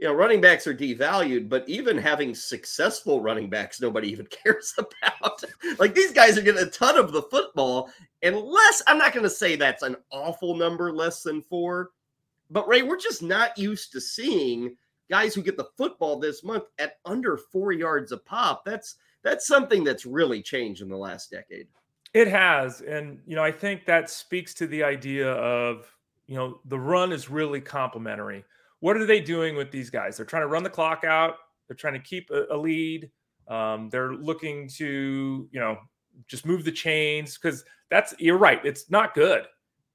you know, running backs are devalued, but even having successful running backs, nobody even cares about. like these guys are getting a ton of the football, unless I'm not going to say that's an awful number, less than four. But Ray, we're just not used to seeing guys who get the football this month at under four yards a pop. That's that's something that's really changed in the last decade. It has, and you know, I think that speaks to the idea of you know the run is really complementary. What are they doing with these guys? They're trying to run the clock out. They're trying to keep a, a lead. Um, they're looking to you know just move the chains because that's you're right. It's not good.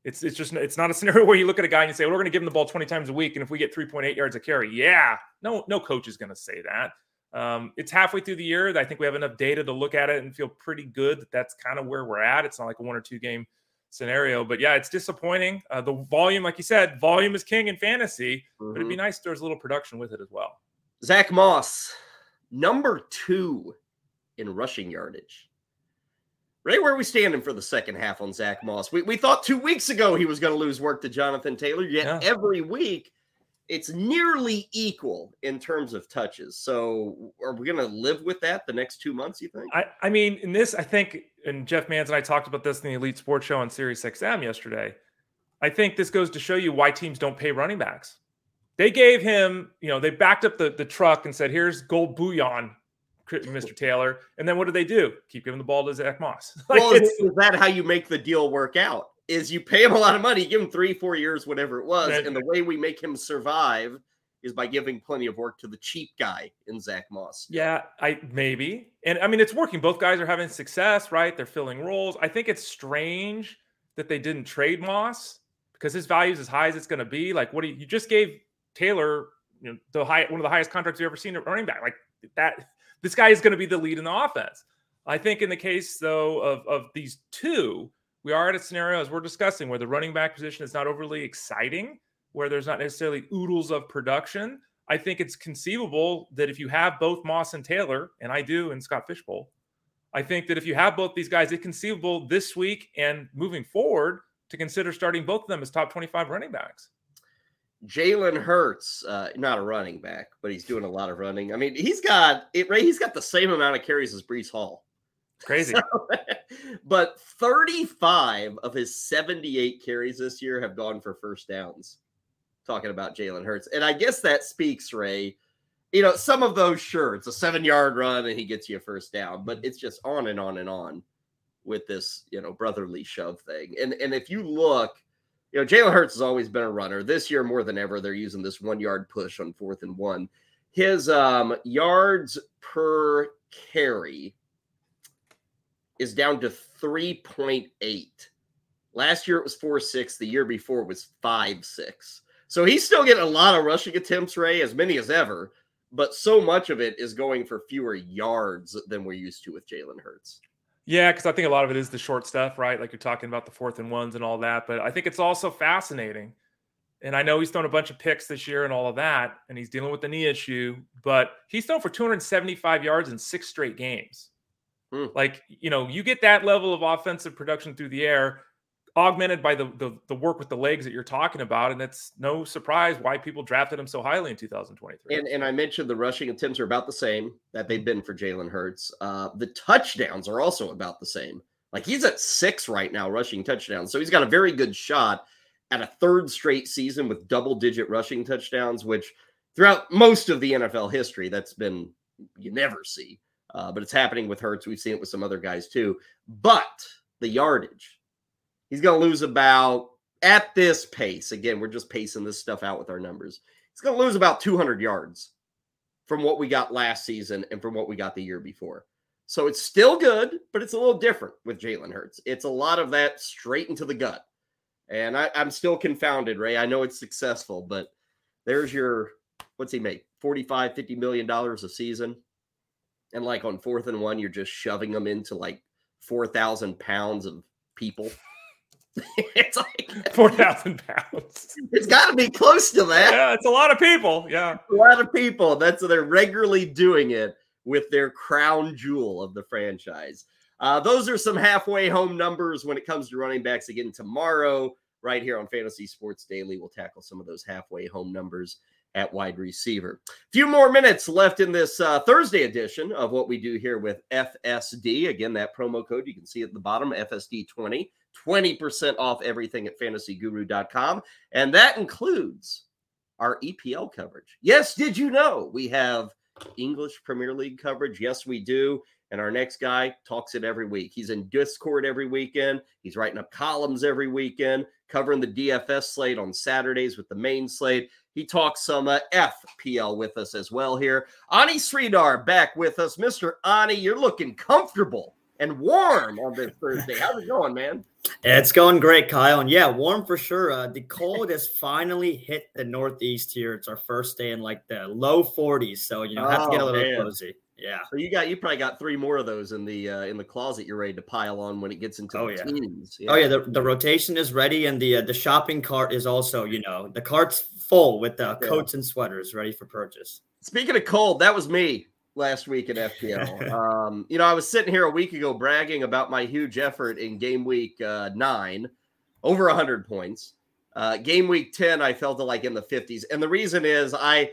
It's it's just it's not a scenario where you look at a guy and you say, well, we're going to give him the ball 20 times a week, and if we get 3.8 yards a carry, yeah, no no coach is going to say that. Um, it's halfway through the year. I think we have enough data to look at it and feel pretty good that that's kind of where we're at. It's not like a one or two game scenario, but yeah, it's disappointing. Uh, the volume, like you said, volume is king in fantasy, mm-hmm. but it'd be mm-hmm. nice if there's a little production with it as well. Zach Moss, number two in rushing yardage. Right where are we standing for the second half on Zach Moss? We, we thought two weeks ago he was going to lose work to Jonathan Taylor, yet yeah. every week it's nearly equal in terms of touches. So are we going to live with that the next two months, you think? I, I mean, in this, I think, and Jeff Mans and I talked about this in the Elite Sports Show on Sirius XM yesterday. I think this goes to show you why teams don't pay running backs. They gave him, you know, they backed up the, the truck and said, here's gold bullion, Mr. Taylor. And then what do they do? Keep giving the ball to Zach Moss. like well, is that how you make the deal work out? Is you pay him a lot of money, give him three, four years, whatever it was, and the way we make him survive is by giving plenty of work to the cheap guy in Zach Moss. Yeah, I maybe, and I mean it's working. Both guys are having success, right? They're filling roles. I think it's strange that they didn't trade Moss because his value is as high as it's going to be. Like, what do you, you just gave Taylor, you know, the high one of the highest contracts you've ever seen at running back. Like that, this guy is going to be the lead in the offense. I think in the case though of of these two we are at a scenario as we're discussing where the running back position is not overly exciting, where there's not necessarily oodles of production. I think it's conceivable that if you have both Moss and Taylor, and I do, and Scott Fish Bowl, I think that if you have both these guys, it's conceivable this week and moving forward to consider starting both of them as top 25 running backs. Jalen Hurts, uh, not a running back, but he's doing a lot of running. I mean, he's got it. right. he's got the same amount of carries as Breece Hall. Crazy. So, but 35 of his 78 carries this year have gone for first downs. Talking about Jalen Hurts. And I guess that speaks, Ray. You know, some of those, sure, it's a seven yard run and he gets you a first down, but it's just on and on and on with this, you know, brotherly shove thing. And and if you look, you know, Jalen Hurts has always been a runner. This year, more than ever, they're using this one yard push on fourth and one. His um, yards per carry is down to 3.8. Last year it was 4 6. The year before was 5 6. So he's still getting a lot of rushing attempts, Ray, as many as ever, but so much of it is going for fewer yards than we're used to with Jalen Hurts. Yeah, because I think a lot of it is the short stuff, right? Like you're talking about the fourth and ones and all that. But I think it's also fascinating. And I know he's thrown a bunch of picks this year and all of that, and he's dealing with the knee issue, but he's thrown for 275 yards in six straight games. Mm. Like, you know, you get that level of offensive production through the air, augmented by the, the, the work with the legs that you're talking about, and it's no surprise why people drafted him so highly in 2023. And, and I mentioned the rushing attempts are about the same that they've been for Jalen Hurts. Uh, the touchdowns are also about the same. Like he's at six right now, rushing touchdowns. So he's got a very good shot at a third straight season with double digit rushing touchdowns, which throughout most of the NFL history, that's been you never see. Uh, but it's happening with Hurts. We've seen it with some other guys too. But the yardage, he's going to lose about at this pace. Again, we're just pacing this stuff out with our numbers. He's going to lose about 200 yards from what we got last season and from what we got the year before. So it's still good, but it's a little different with Jalen Hurts. It's a lot of that straight into the gut. And I, am still confounded, Ray. I know it's successful, but there's your what's he make? 45, 50 million dollars a season and like on fourth and one, you're just shoving them into like four thousand pounds of people. it's like four thousand pounds. It's got to be close to that. Yeah, it's a lot of people. Yeah, a lot of people. That's they're regularly doing it with their crown jewel of the franchise. Uh, those are some halfway home numbers when it comes to running backs. Again, tomorrow, right here on Fantasy Sports Daily, we'll tackle some of those halfway home numbers at wide receiver. A few more minutes left in this uh, Thursday edition of what we do here with FSD. Again, that promo code you can see at the bottom, FSD20, 20% off everything at fantasyguru.com. And that includes our EPL coverage. Yes, did you know we have English Premier League coverage? Yes, we do. And our next guy talks it every week. He's in Discord every weekend. He's writing up columns every weekend, covering the DFS slate on Saturdays with the main slate. He talks some uh, FPL with us as well here. Ani Sridhar back with us. Mr. Ani, you're looking comfortable and warm on this Thursday. How's it going, man? It's going great, Kyle. And yeah, warm for sure. Uh, the cold has finally hit the Northeast here. It's our first day in like the low 40s. So, you know, have to get a oh, little man. cozy. Yeah. So you got you probably got three more of those in the uh, in the closet. You're ready to pile on when it gets into oh, the yeah. teens. Yeah. Oh yeah, the, the rotation is ready, and the uh, the shopping cart is also you know the cart's full with uh, yeah. coats and sweaters ready for purchase. Speaking of cold, that was me last week in FPL. um, you know, I was sitting here a week ago bragging about my huge effort in game week uh, nine, over 100 points. Uh, game week 10, I felt it like in the 50s. And the reason is I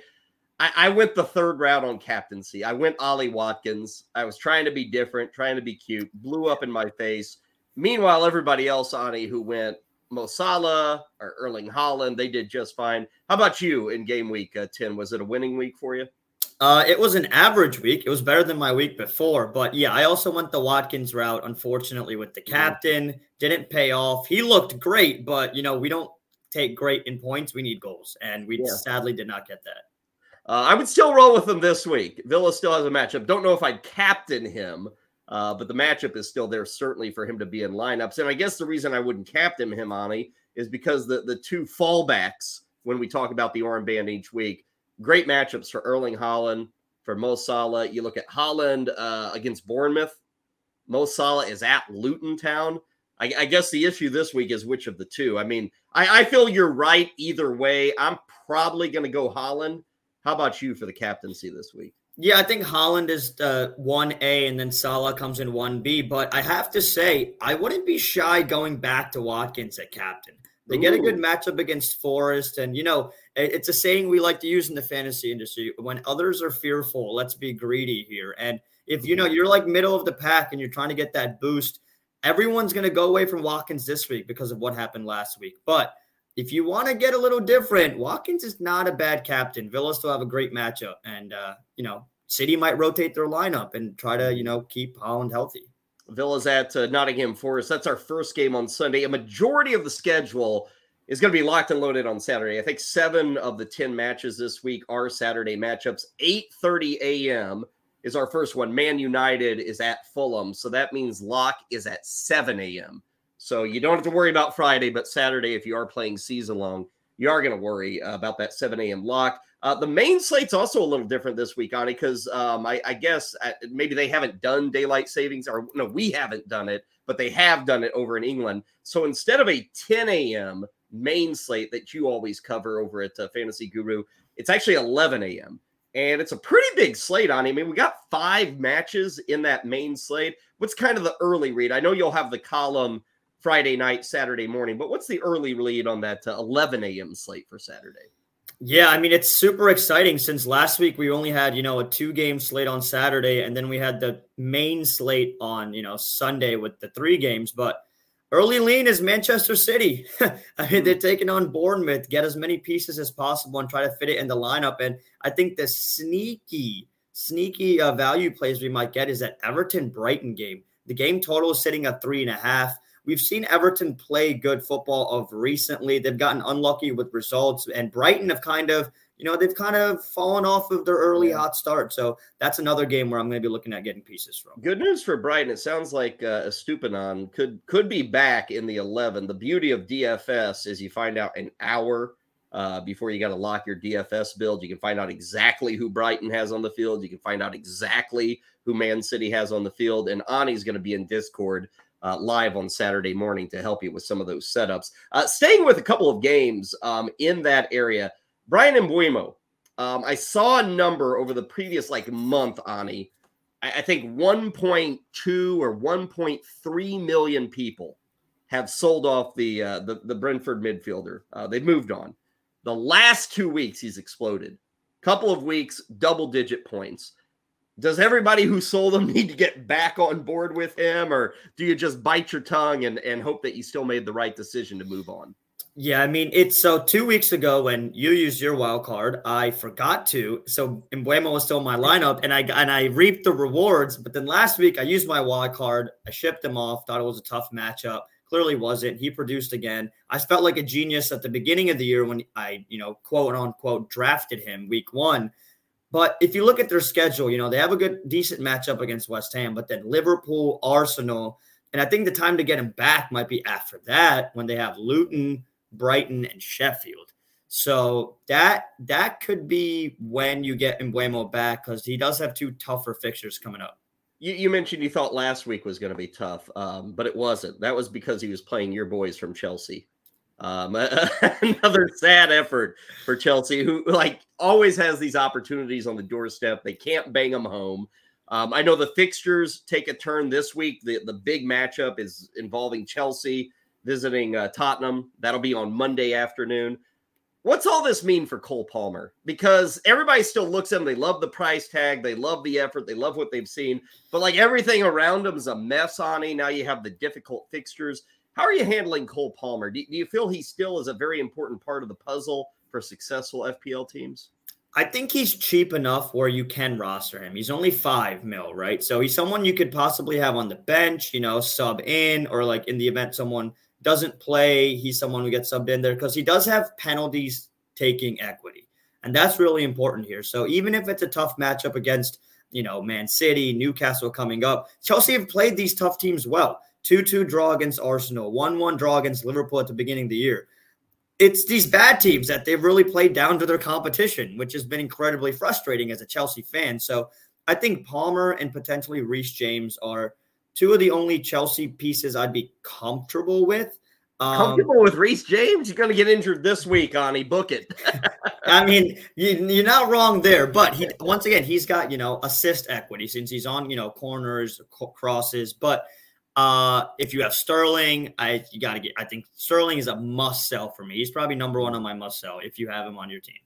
I, I went the third round on captaincy. I went Ollie Watkins. I was trying to be different, trying to be cute, blew up in my face. Meanwhile, everybody else, Ani, who went Mo Salah or Erling Haaland, they did just fine. How about you in game week uh, 10? Was it a winning week for you? Uh, it was an average week. It was better than my week before. But yeah, I also went the Watkins route, unfortunately, with the captain. Didn't pay off. He looked great, but, you know, we don't take great in points. We need goals. And we yeah. sadly did not get that. Uh, I would still roll with him this week. Villa still has a matchup. Don't know if I'd captain him, uh, but the matchup is still there certainly for him to be in lineups. And I guess the reason I wouldn't captain him, Ani, is because the the two fallbacks when we talk about the armband each week, great matchups for Erling Haaland, for Mo Salah. You look at Haaland uh, against Bournemouth. Mo Salah is at Luton Town. I, I, guess the issue this week is which of the two. I mean, I, I feel you're right either way. I'm probably going to go Haaland how about you for the captaincy this week? Yeah, I think Haaland is the one A, and then Salah comes in one B. But I have to say, I wouldn't be shy going back to Watkins at captain. They Ooh. get a good matchup against Forest, and you know it's a saying we like to use in the fantasy industry: when others are fearful, let's be greedy here. And if you know mm-hmm. you're like middle of the pack and you're trying to get that boost, everyone's going to go away from Watkins this week because of what happened last week. But if you want to get a little different, Watkins is not a bad captain. Villa still have a great matchup, and uh, you know, City might rotate their lineup and try to you know keep Haaland healthy. Villa's at uh, Nottingham Forest. That's our first game on Sunday. A majority of the schedule is going to be locked and loaded on Saturday. I think seven of the ten matches this week are Saturday matchups. Eight thirty a.m. is our first one. Man United is at Fulham, so that means lock is at seven a.m. So you don't have to worry about Friday, but Saturday, if you are playing season long, you are going to worry uh, about that 7 a.m. lock. Uh, the main slate's also a little different this week, Ani, because um, I, I, guess uh, maybe they haven't done daylight savings, or no, we haven't done it, but they have done it over in England. So instead of a 10 a.m. main slate that you always cover over at uh, Fantasy Guru, it's actually 11 a.m. And it's a pretty big slate on. I mean, we got five matches in that main slate. What's kind of the early read? I know you'll have the column Friday night, Saturday morning. But what's the early lead on that uh, 11 a.m. slate for Saturday? Yeah, I mean it's super exciting since last week we only had, you know, a two game slate on Saturday and then we had the main slate on, you know, Sunday with the three games, but early lean is Manchester City. I mean they're taking on Bournemouth, get as many pieces as possible and try to fit it in the lineup and I think the sneaky sneaky uh, value plays we might get is that Everton Brighton game. The game total is sitting at three and a half. We've seen Everton play good football of recently. They've gotten unlucky with results, and Brighton have kind of, you know, they've kind of fallen off of their early yeah. hot start. So that's another game where I'm going to be looking at getting pieces from. Good news for Brighton. It sounds like uh, Estupiñán could could be back in the 11. The beauty of DFS is you find out an hour uh, before you got to lock your DFS build. You can find out exactly who Brighton has on the field. You can find out exactly who Man City has on the field. And Ani's going to be in Discord uh, live on Saturday morning to help you with some of those setups. Uh, staying with a couple of games um, in that area, Bryan Mbeumo. Um, I saw a number over the previous like month, Ani. I, I think 1.2 or 1.3 million people have sold off the uh, the, the Brentford midfielder. Uh, they've moved on. The last two weeks, he's exploded. Couple of weeks, double digit points does everybody who sold him need to get back on board with him or do you just bite your tongue and, and hope that you still made the right decision to move on Yeah, I mean it's so two weeks ago when you used your wild card, I forgot to. So Mbeumo was still in my lineup, and I and I reaped the rewards. But then last week I used my wild card, I shipped him off, thought it was a tough matchup. Clearly wasn't. He produced again. I felt like a genius at the beginning of the year when I, you know, quote unquote drafted him week one. But if you look at their schedule, you know, they have a good, decent matchup against West Ham, but then Liverpool, Arsenal, and I think the time to get him back might be after that when they have Luton, Brighton, and Sheffield. So that that could be when you get Mbeumo back because he does have two tougher fixtures coming up. You, you mentioned you thought last week was going to be tough, um, but it wasn't. That was because he was playing your boys from Chelsea. Um, another sad effort for Chelsea, who like always has these opportunities on the doorstep. They can't bang them home. Um, I know the fixtures take a turn this week. The the big matchup is involving Chelsea visiting uh, Tottenham. That'll be on Monday afternoon. What's all this mean for Cole Palmer? Because everybody still looks at him. They love the price tag. They love the effort. They love what they've seen. But like everything around him is a mess him. Now you have the difficult fixtures. How are you handling Cole Palmer? Do, do you feel he still is a very important part of the puzzle for successful FPL teams? I think he's cheap enough where you can roster him. He's only five mil, right? So he's someone you could possibly have on the bench, you know, sub in, or like in the event someone doesn't play, he's someone who gets subbed in there because he does have penalties taking equity. And that's really important here. So even if it's a tough matchup against, you know, Man City, Newcastle coming up, Chelsea have played these tough teams well. 2 2 draw against Arsenal, 1 1 draw against Liverpool at the beginning of the year it's these bad teams that they've really played down to their competition, which has been incredibly frustrating as a Chelsea fan. So I think Palmer and potentially Reece James are two of the only Chelsea pieces I'd be comfortable with. Um, comfortable with Reece James? You're going to get injured this week, Ani. Book it. I mean, you, are not wrong there, but he once again he's got you know assist equity since he's on you know corners, crosses, but uh, if you have Sterling, I you got to get. I think Sterling is a must sell for me. He's probably number one on my must sell if you have him on your team.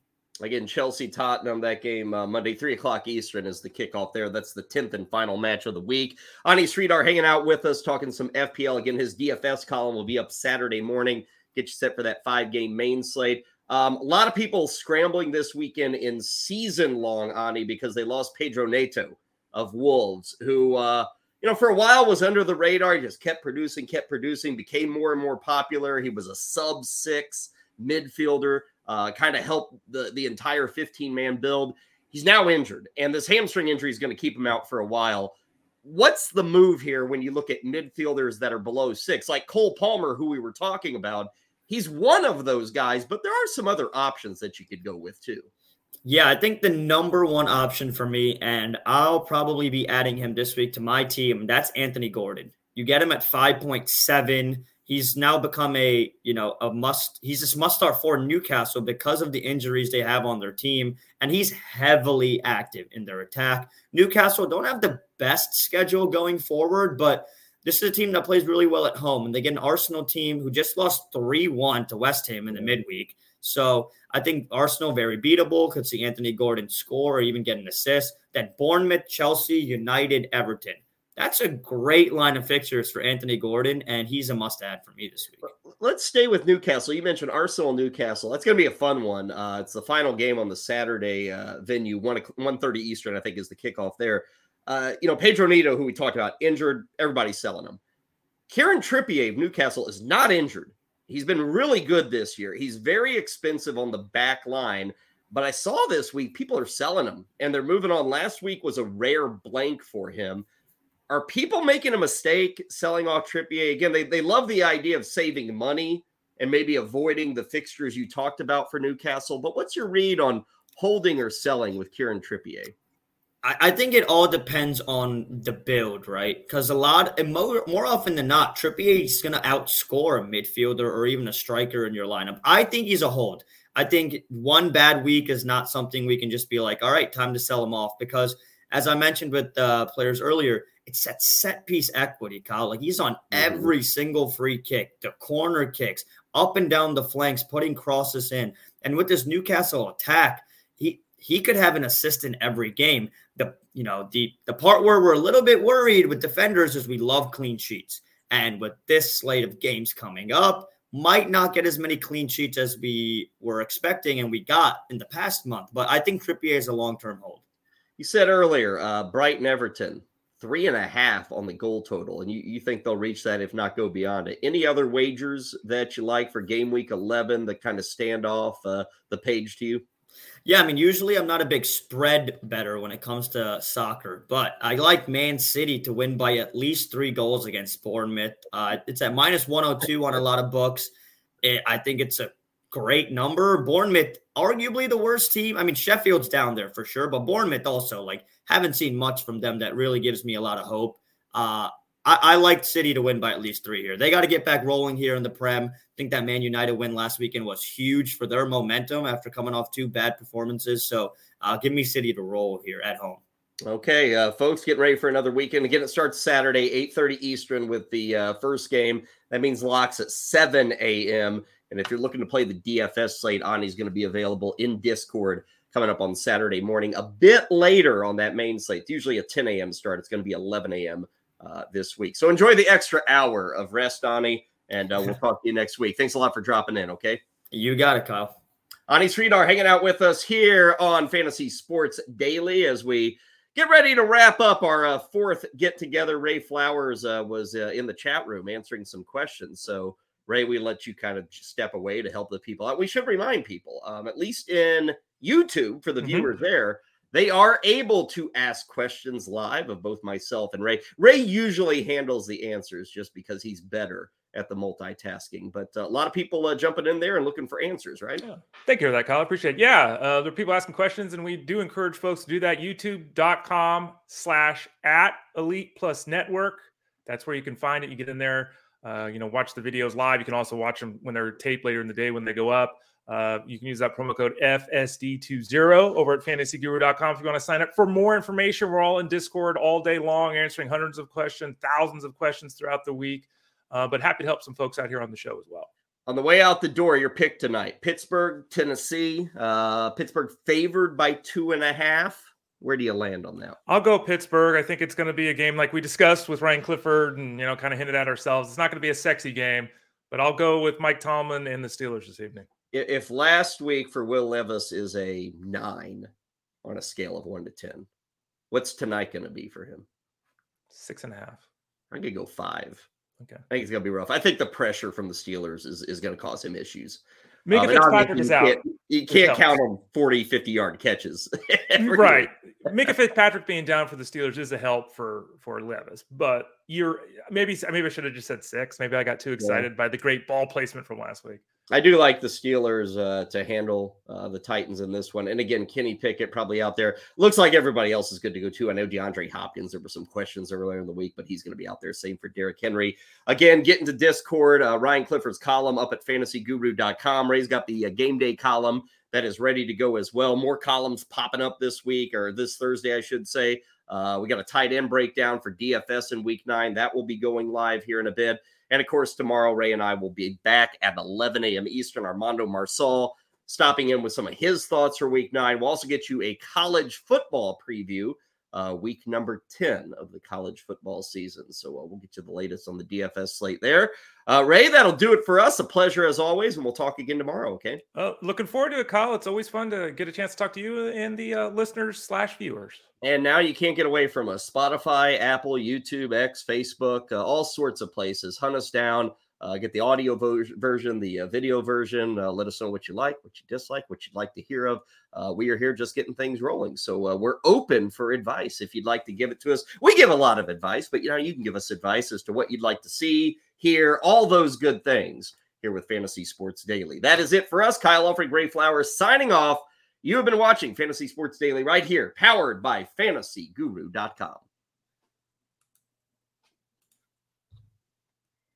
Again, Chelsea Tottenham, that game uh, Monday, 3 o'clock Eastern is the kickoff there. That's the 10th and final match of the week. Ani Sridhar hanging out with us, talking some FPL. Again, his DFS column will be up Saturday morning. Get you set for that five game main slate. Um, a lot of people scrambling this weekend in season long, Ani, because they lost Pedro Neto of Wolves, who uh, you know, for a while was under the radar. He just kept producing, kept producing, became more and more popular. He was a sub six midfielder, uh, kind of helped the, the entire 15 man build. He's now injured, and this hamstring injury is going to keep him out for a while. What's the move here when you look at midfielders that are below six, like Cole Palmer, who we were talking about? He's one of those guys, but there are some other options that you could go with too. Yeah, I think the number one option for me, and I'll probably be adding him this week to my team, that's Anthony Gordon. You get him at 5.7. He's now become a, you know, a must. He's just must start for Newcastle because of the injuries they have on their team. And he's heavily active in their attack. Newcastle don't have the best schedule going forward, but this is a team that plays really well at home. And they get an Arsenal team who just lost 3 1 to West Ham in the midweek. So I think Arsenal very beatable. Could see Anthony Gordon score or even get an assist. Then Bournemouth, Chelsea, United, Everton. That's a great line of fixtures for Anthony Gordon, and he's a must add for me this week. Let's stay with Newcastle. You mentioned Arsenal Newcastle. That's going to be a fun one. Uh, it's the final game on the Saturday uh, venue, 1 1.30 Eastern, I think, is the kickoff there. Uh, you know, Pedro Neto, who we talked about, injured. Everybody's selling him. Kieran Trippier of Newcastle is not injured. He's been really good this year. He's very expensive on the back line, but I saw this week people are selling him and they're moving on. Last week was a rare blank for him. Are people making a mistake selling off Trippier? Again, they, they love the idea of saving money and maybe avoiding the fixtures you talked about for Newcastle. But what's your read on holding or selling with Kieran Trippier? I, think it all depends on the build, right? Because a lot, more, more often than not, Trippier is going to outscore a midfielder or even a striker in your lineup. I think he's a hold. I think one bad week is not something we can just be like, all right, time to sell him off. Because as I mentioned with uh, players earlier, it's that set piece equity, Kyle. Like he's on mm-hmm. every single free kick, the corner kicks, up and down the flanks, putting crosses in. And with this Newcastle attack, he he could have an assist in every game you know the the part where we're a little bit worried with defenders is we love clean sheets, and with this slate of games coming up, might not get as many clean sheets as we were expecting and we got in the past month. But I think Trippier is a long term hold. You said earlier, uh, Brighton Everton, three and a half on the goal total, and you, you think they'll reach that if not go beyond it. Any other wagers that you like for game week 11 that kind of stand off uh, the page to you? Yeah, I mean, usually I'm not a big spread better when it comes to soccer, but I like Man City to win by at least three goals against Bournemouth. Uh, it's at minus 102 on a lot of books. It, I think it's a great number. Bournemouth, arguably the worst team. I mean, Sheffield's down there for sure, but Bournemouth also, like, haven't seen much from them that really gives me a lot of hope. Uh, I, I like City to win by at least three here. They got to get back rolling here in the Prem. I think that Man United win last weekend was huge for their momentum after coming off two bad performances. So uh, give me City to roll here at home. Okay, uh, folks, getting ready for another weekend. Again, it starts Saturday, 8.30 Eastern with the uh, first game. That means locks at 7 a.m. And if you're looking to play the DFS slate, Ani's going to be available in Discord coming up on Saturday morning. A bit later on that main slate, it's usually a 10 a.m. start. It's going to be 11 a.m. Uh, this week. So enjoy the extra hour of rest, Ani, and uh, we'll talk to you next week. Thanks a lot for dropping in. Okay. You got it, Kyle. Ani Sridhar hanging out with us here on Fantasy Sports Daily as we get ready to wrap up our uh, fourth get together. Ray Flowers uh, was uh, in the chat room answering some questions. So, Ray, we let you kind of step away to help the people out. We should remind people, um, at least in YouTube for the mm-hmm. viewers there, they are able to ask questions live of both myself and Ray. Ray usually handles the answers just because he's better at the multitasking. But uh, a lot of people uh, jumping in there and looking for answers, right? Yeah. Thank you for that, Kyle. Appreciate it. Yeah, uh, there are people asking questions, and we do encourage folks to do that. YouTube.com slash at Elite Plus Network. That's where you can find it. You get in there, uh, you know, watch the videos live. You can also watch them when they're taped later in the day when they go up. Uh, you can use that promo code FSD20 over at fantasyguru.com if you want to sign up for more information. We're all in Discord all day long, answering hundreds of questions, thousands of questions throughout the week. Uh, but happy to help some folks out here on the show as well. On the way out the door, your pick tonight Pittsburgh, Tennessee. Uh, Pittsburgh favored by two and a half. Where do you land on that? I'll go Pittsburgh. I think it's going to be a game like we discussed with Ryan Clifford and, you know, kind of hinted at ourselves. It's not going to be a sexy game, but I'll go with Mike Tomlin and the Steelers this evening if last week for Will Levis is a nine on a scale of one to 10, what's tonight going to be for him? Six and a half. I'm going to go five. Okay. I think it's going to be rough. I think the pressure from the Steelers is, is going to cause him issues. Minkah um, Fitzpatrick is out. You can't count on 40, 50 yard catches. right. Minkah Fitzpatrick being down for the Steelers is a help for for Levis, but you're maybe maybe I should have just said six. Maybe I got too excited yeah. by the great ball placement from last week. I do like the Steelers uh, to handle uh, the Titans in this one. And again, Kenny Pickett probably out there. Looks like everybody else is good to go too. I know DeAndre Hopkins, there were some questions earlier in the week, but he's going to be out there. Same for Derrick Henry. Again, get into Discord. Uh, Ryan Clifford's column up at fantasyguru.com. Ray's got the uh, game day column that is ready to go as well. More columns popping up this week or this Thursday, I should say. Uh, we got a tight end breakdown for DFS in week nine. That will be going live here in a bit. And of course, tomorrow, Ray and I will be back at 11 a.m. Eastern. Armando Marsal stopping in with some of his thoughts for week nine. We'll also get you a college football preview, uh, week number 10 of the college football season. So uh, we'll get you the latest on the DFS slate there. Uh, Ray, that'll do it for us. A pleasure as always. And we'll talk again tomorrow. Okay. Uh, looking forward to it, Kyle. It's always fun to get a chance to talk to you and the uh, listeners slash viewers. And now you can't get away from us. Spotify, Apple, YouTube, X, Facebook, uh, all sorts of places. Hunt us down. Uh, get the audio vo- version, the uh, video version. Uh, let us know what you like, what you dislike, what you'd like to hear of. Uh, we are here just getting things rolling. So uh, we're open for advice if you'd like to give it to us. We give a lot of advice, but you know, you can give us advice as to what you'd like to see, hear, all those good things here with Fantasy Sports Daily. That is it for us. Kyle Elfrink Ray Flowers signing off. You have been watching Fantasy Sports Daily right here, powered by fantasyguru.com.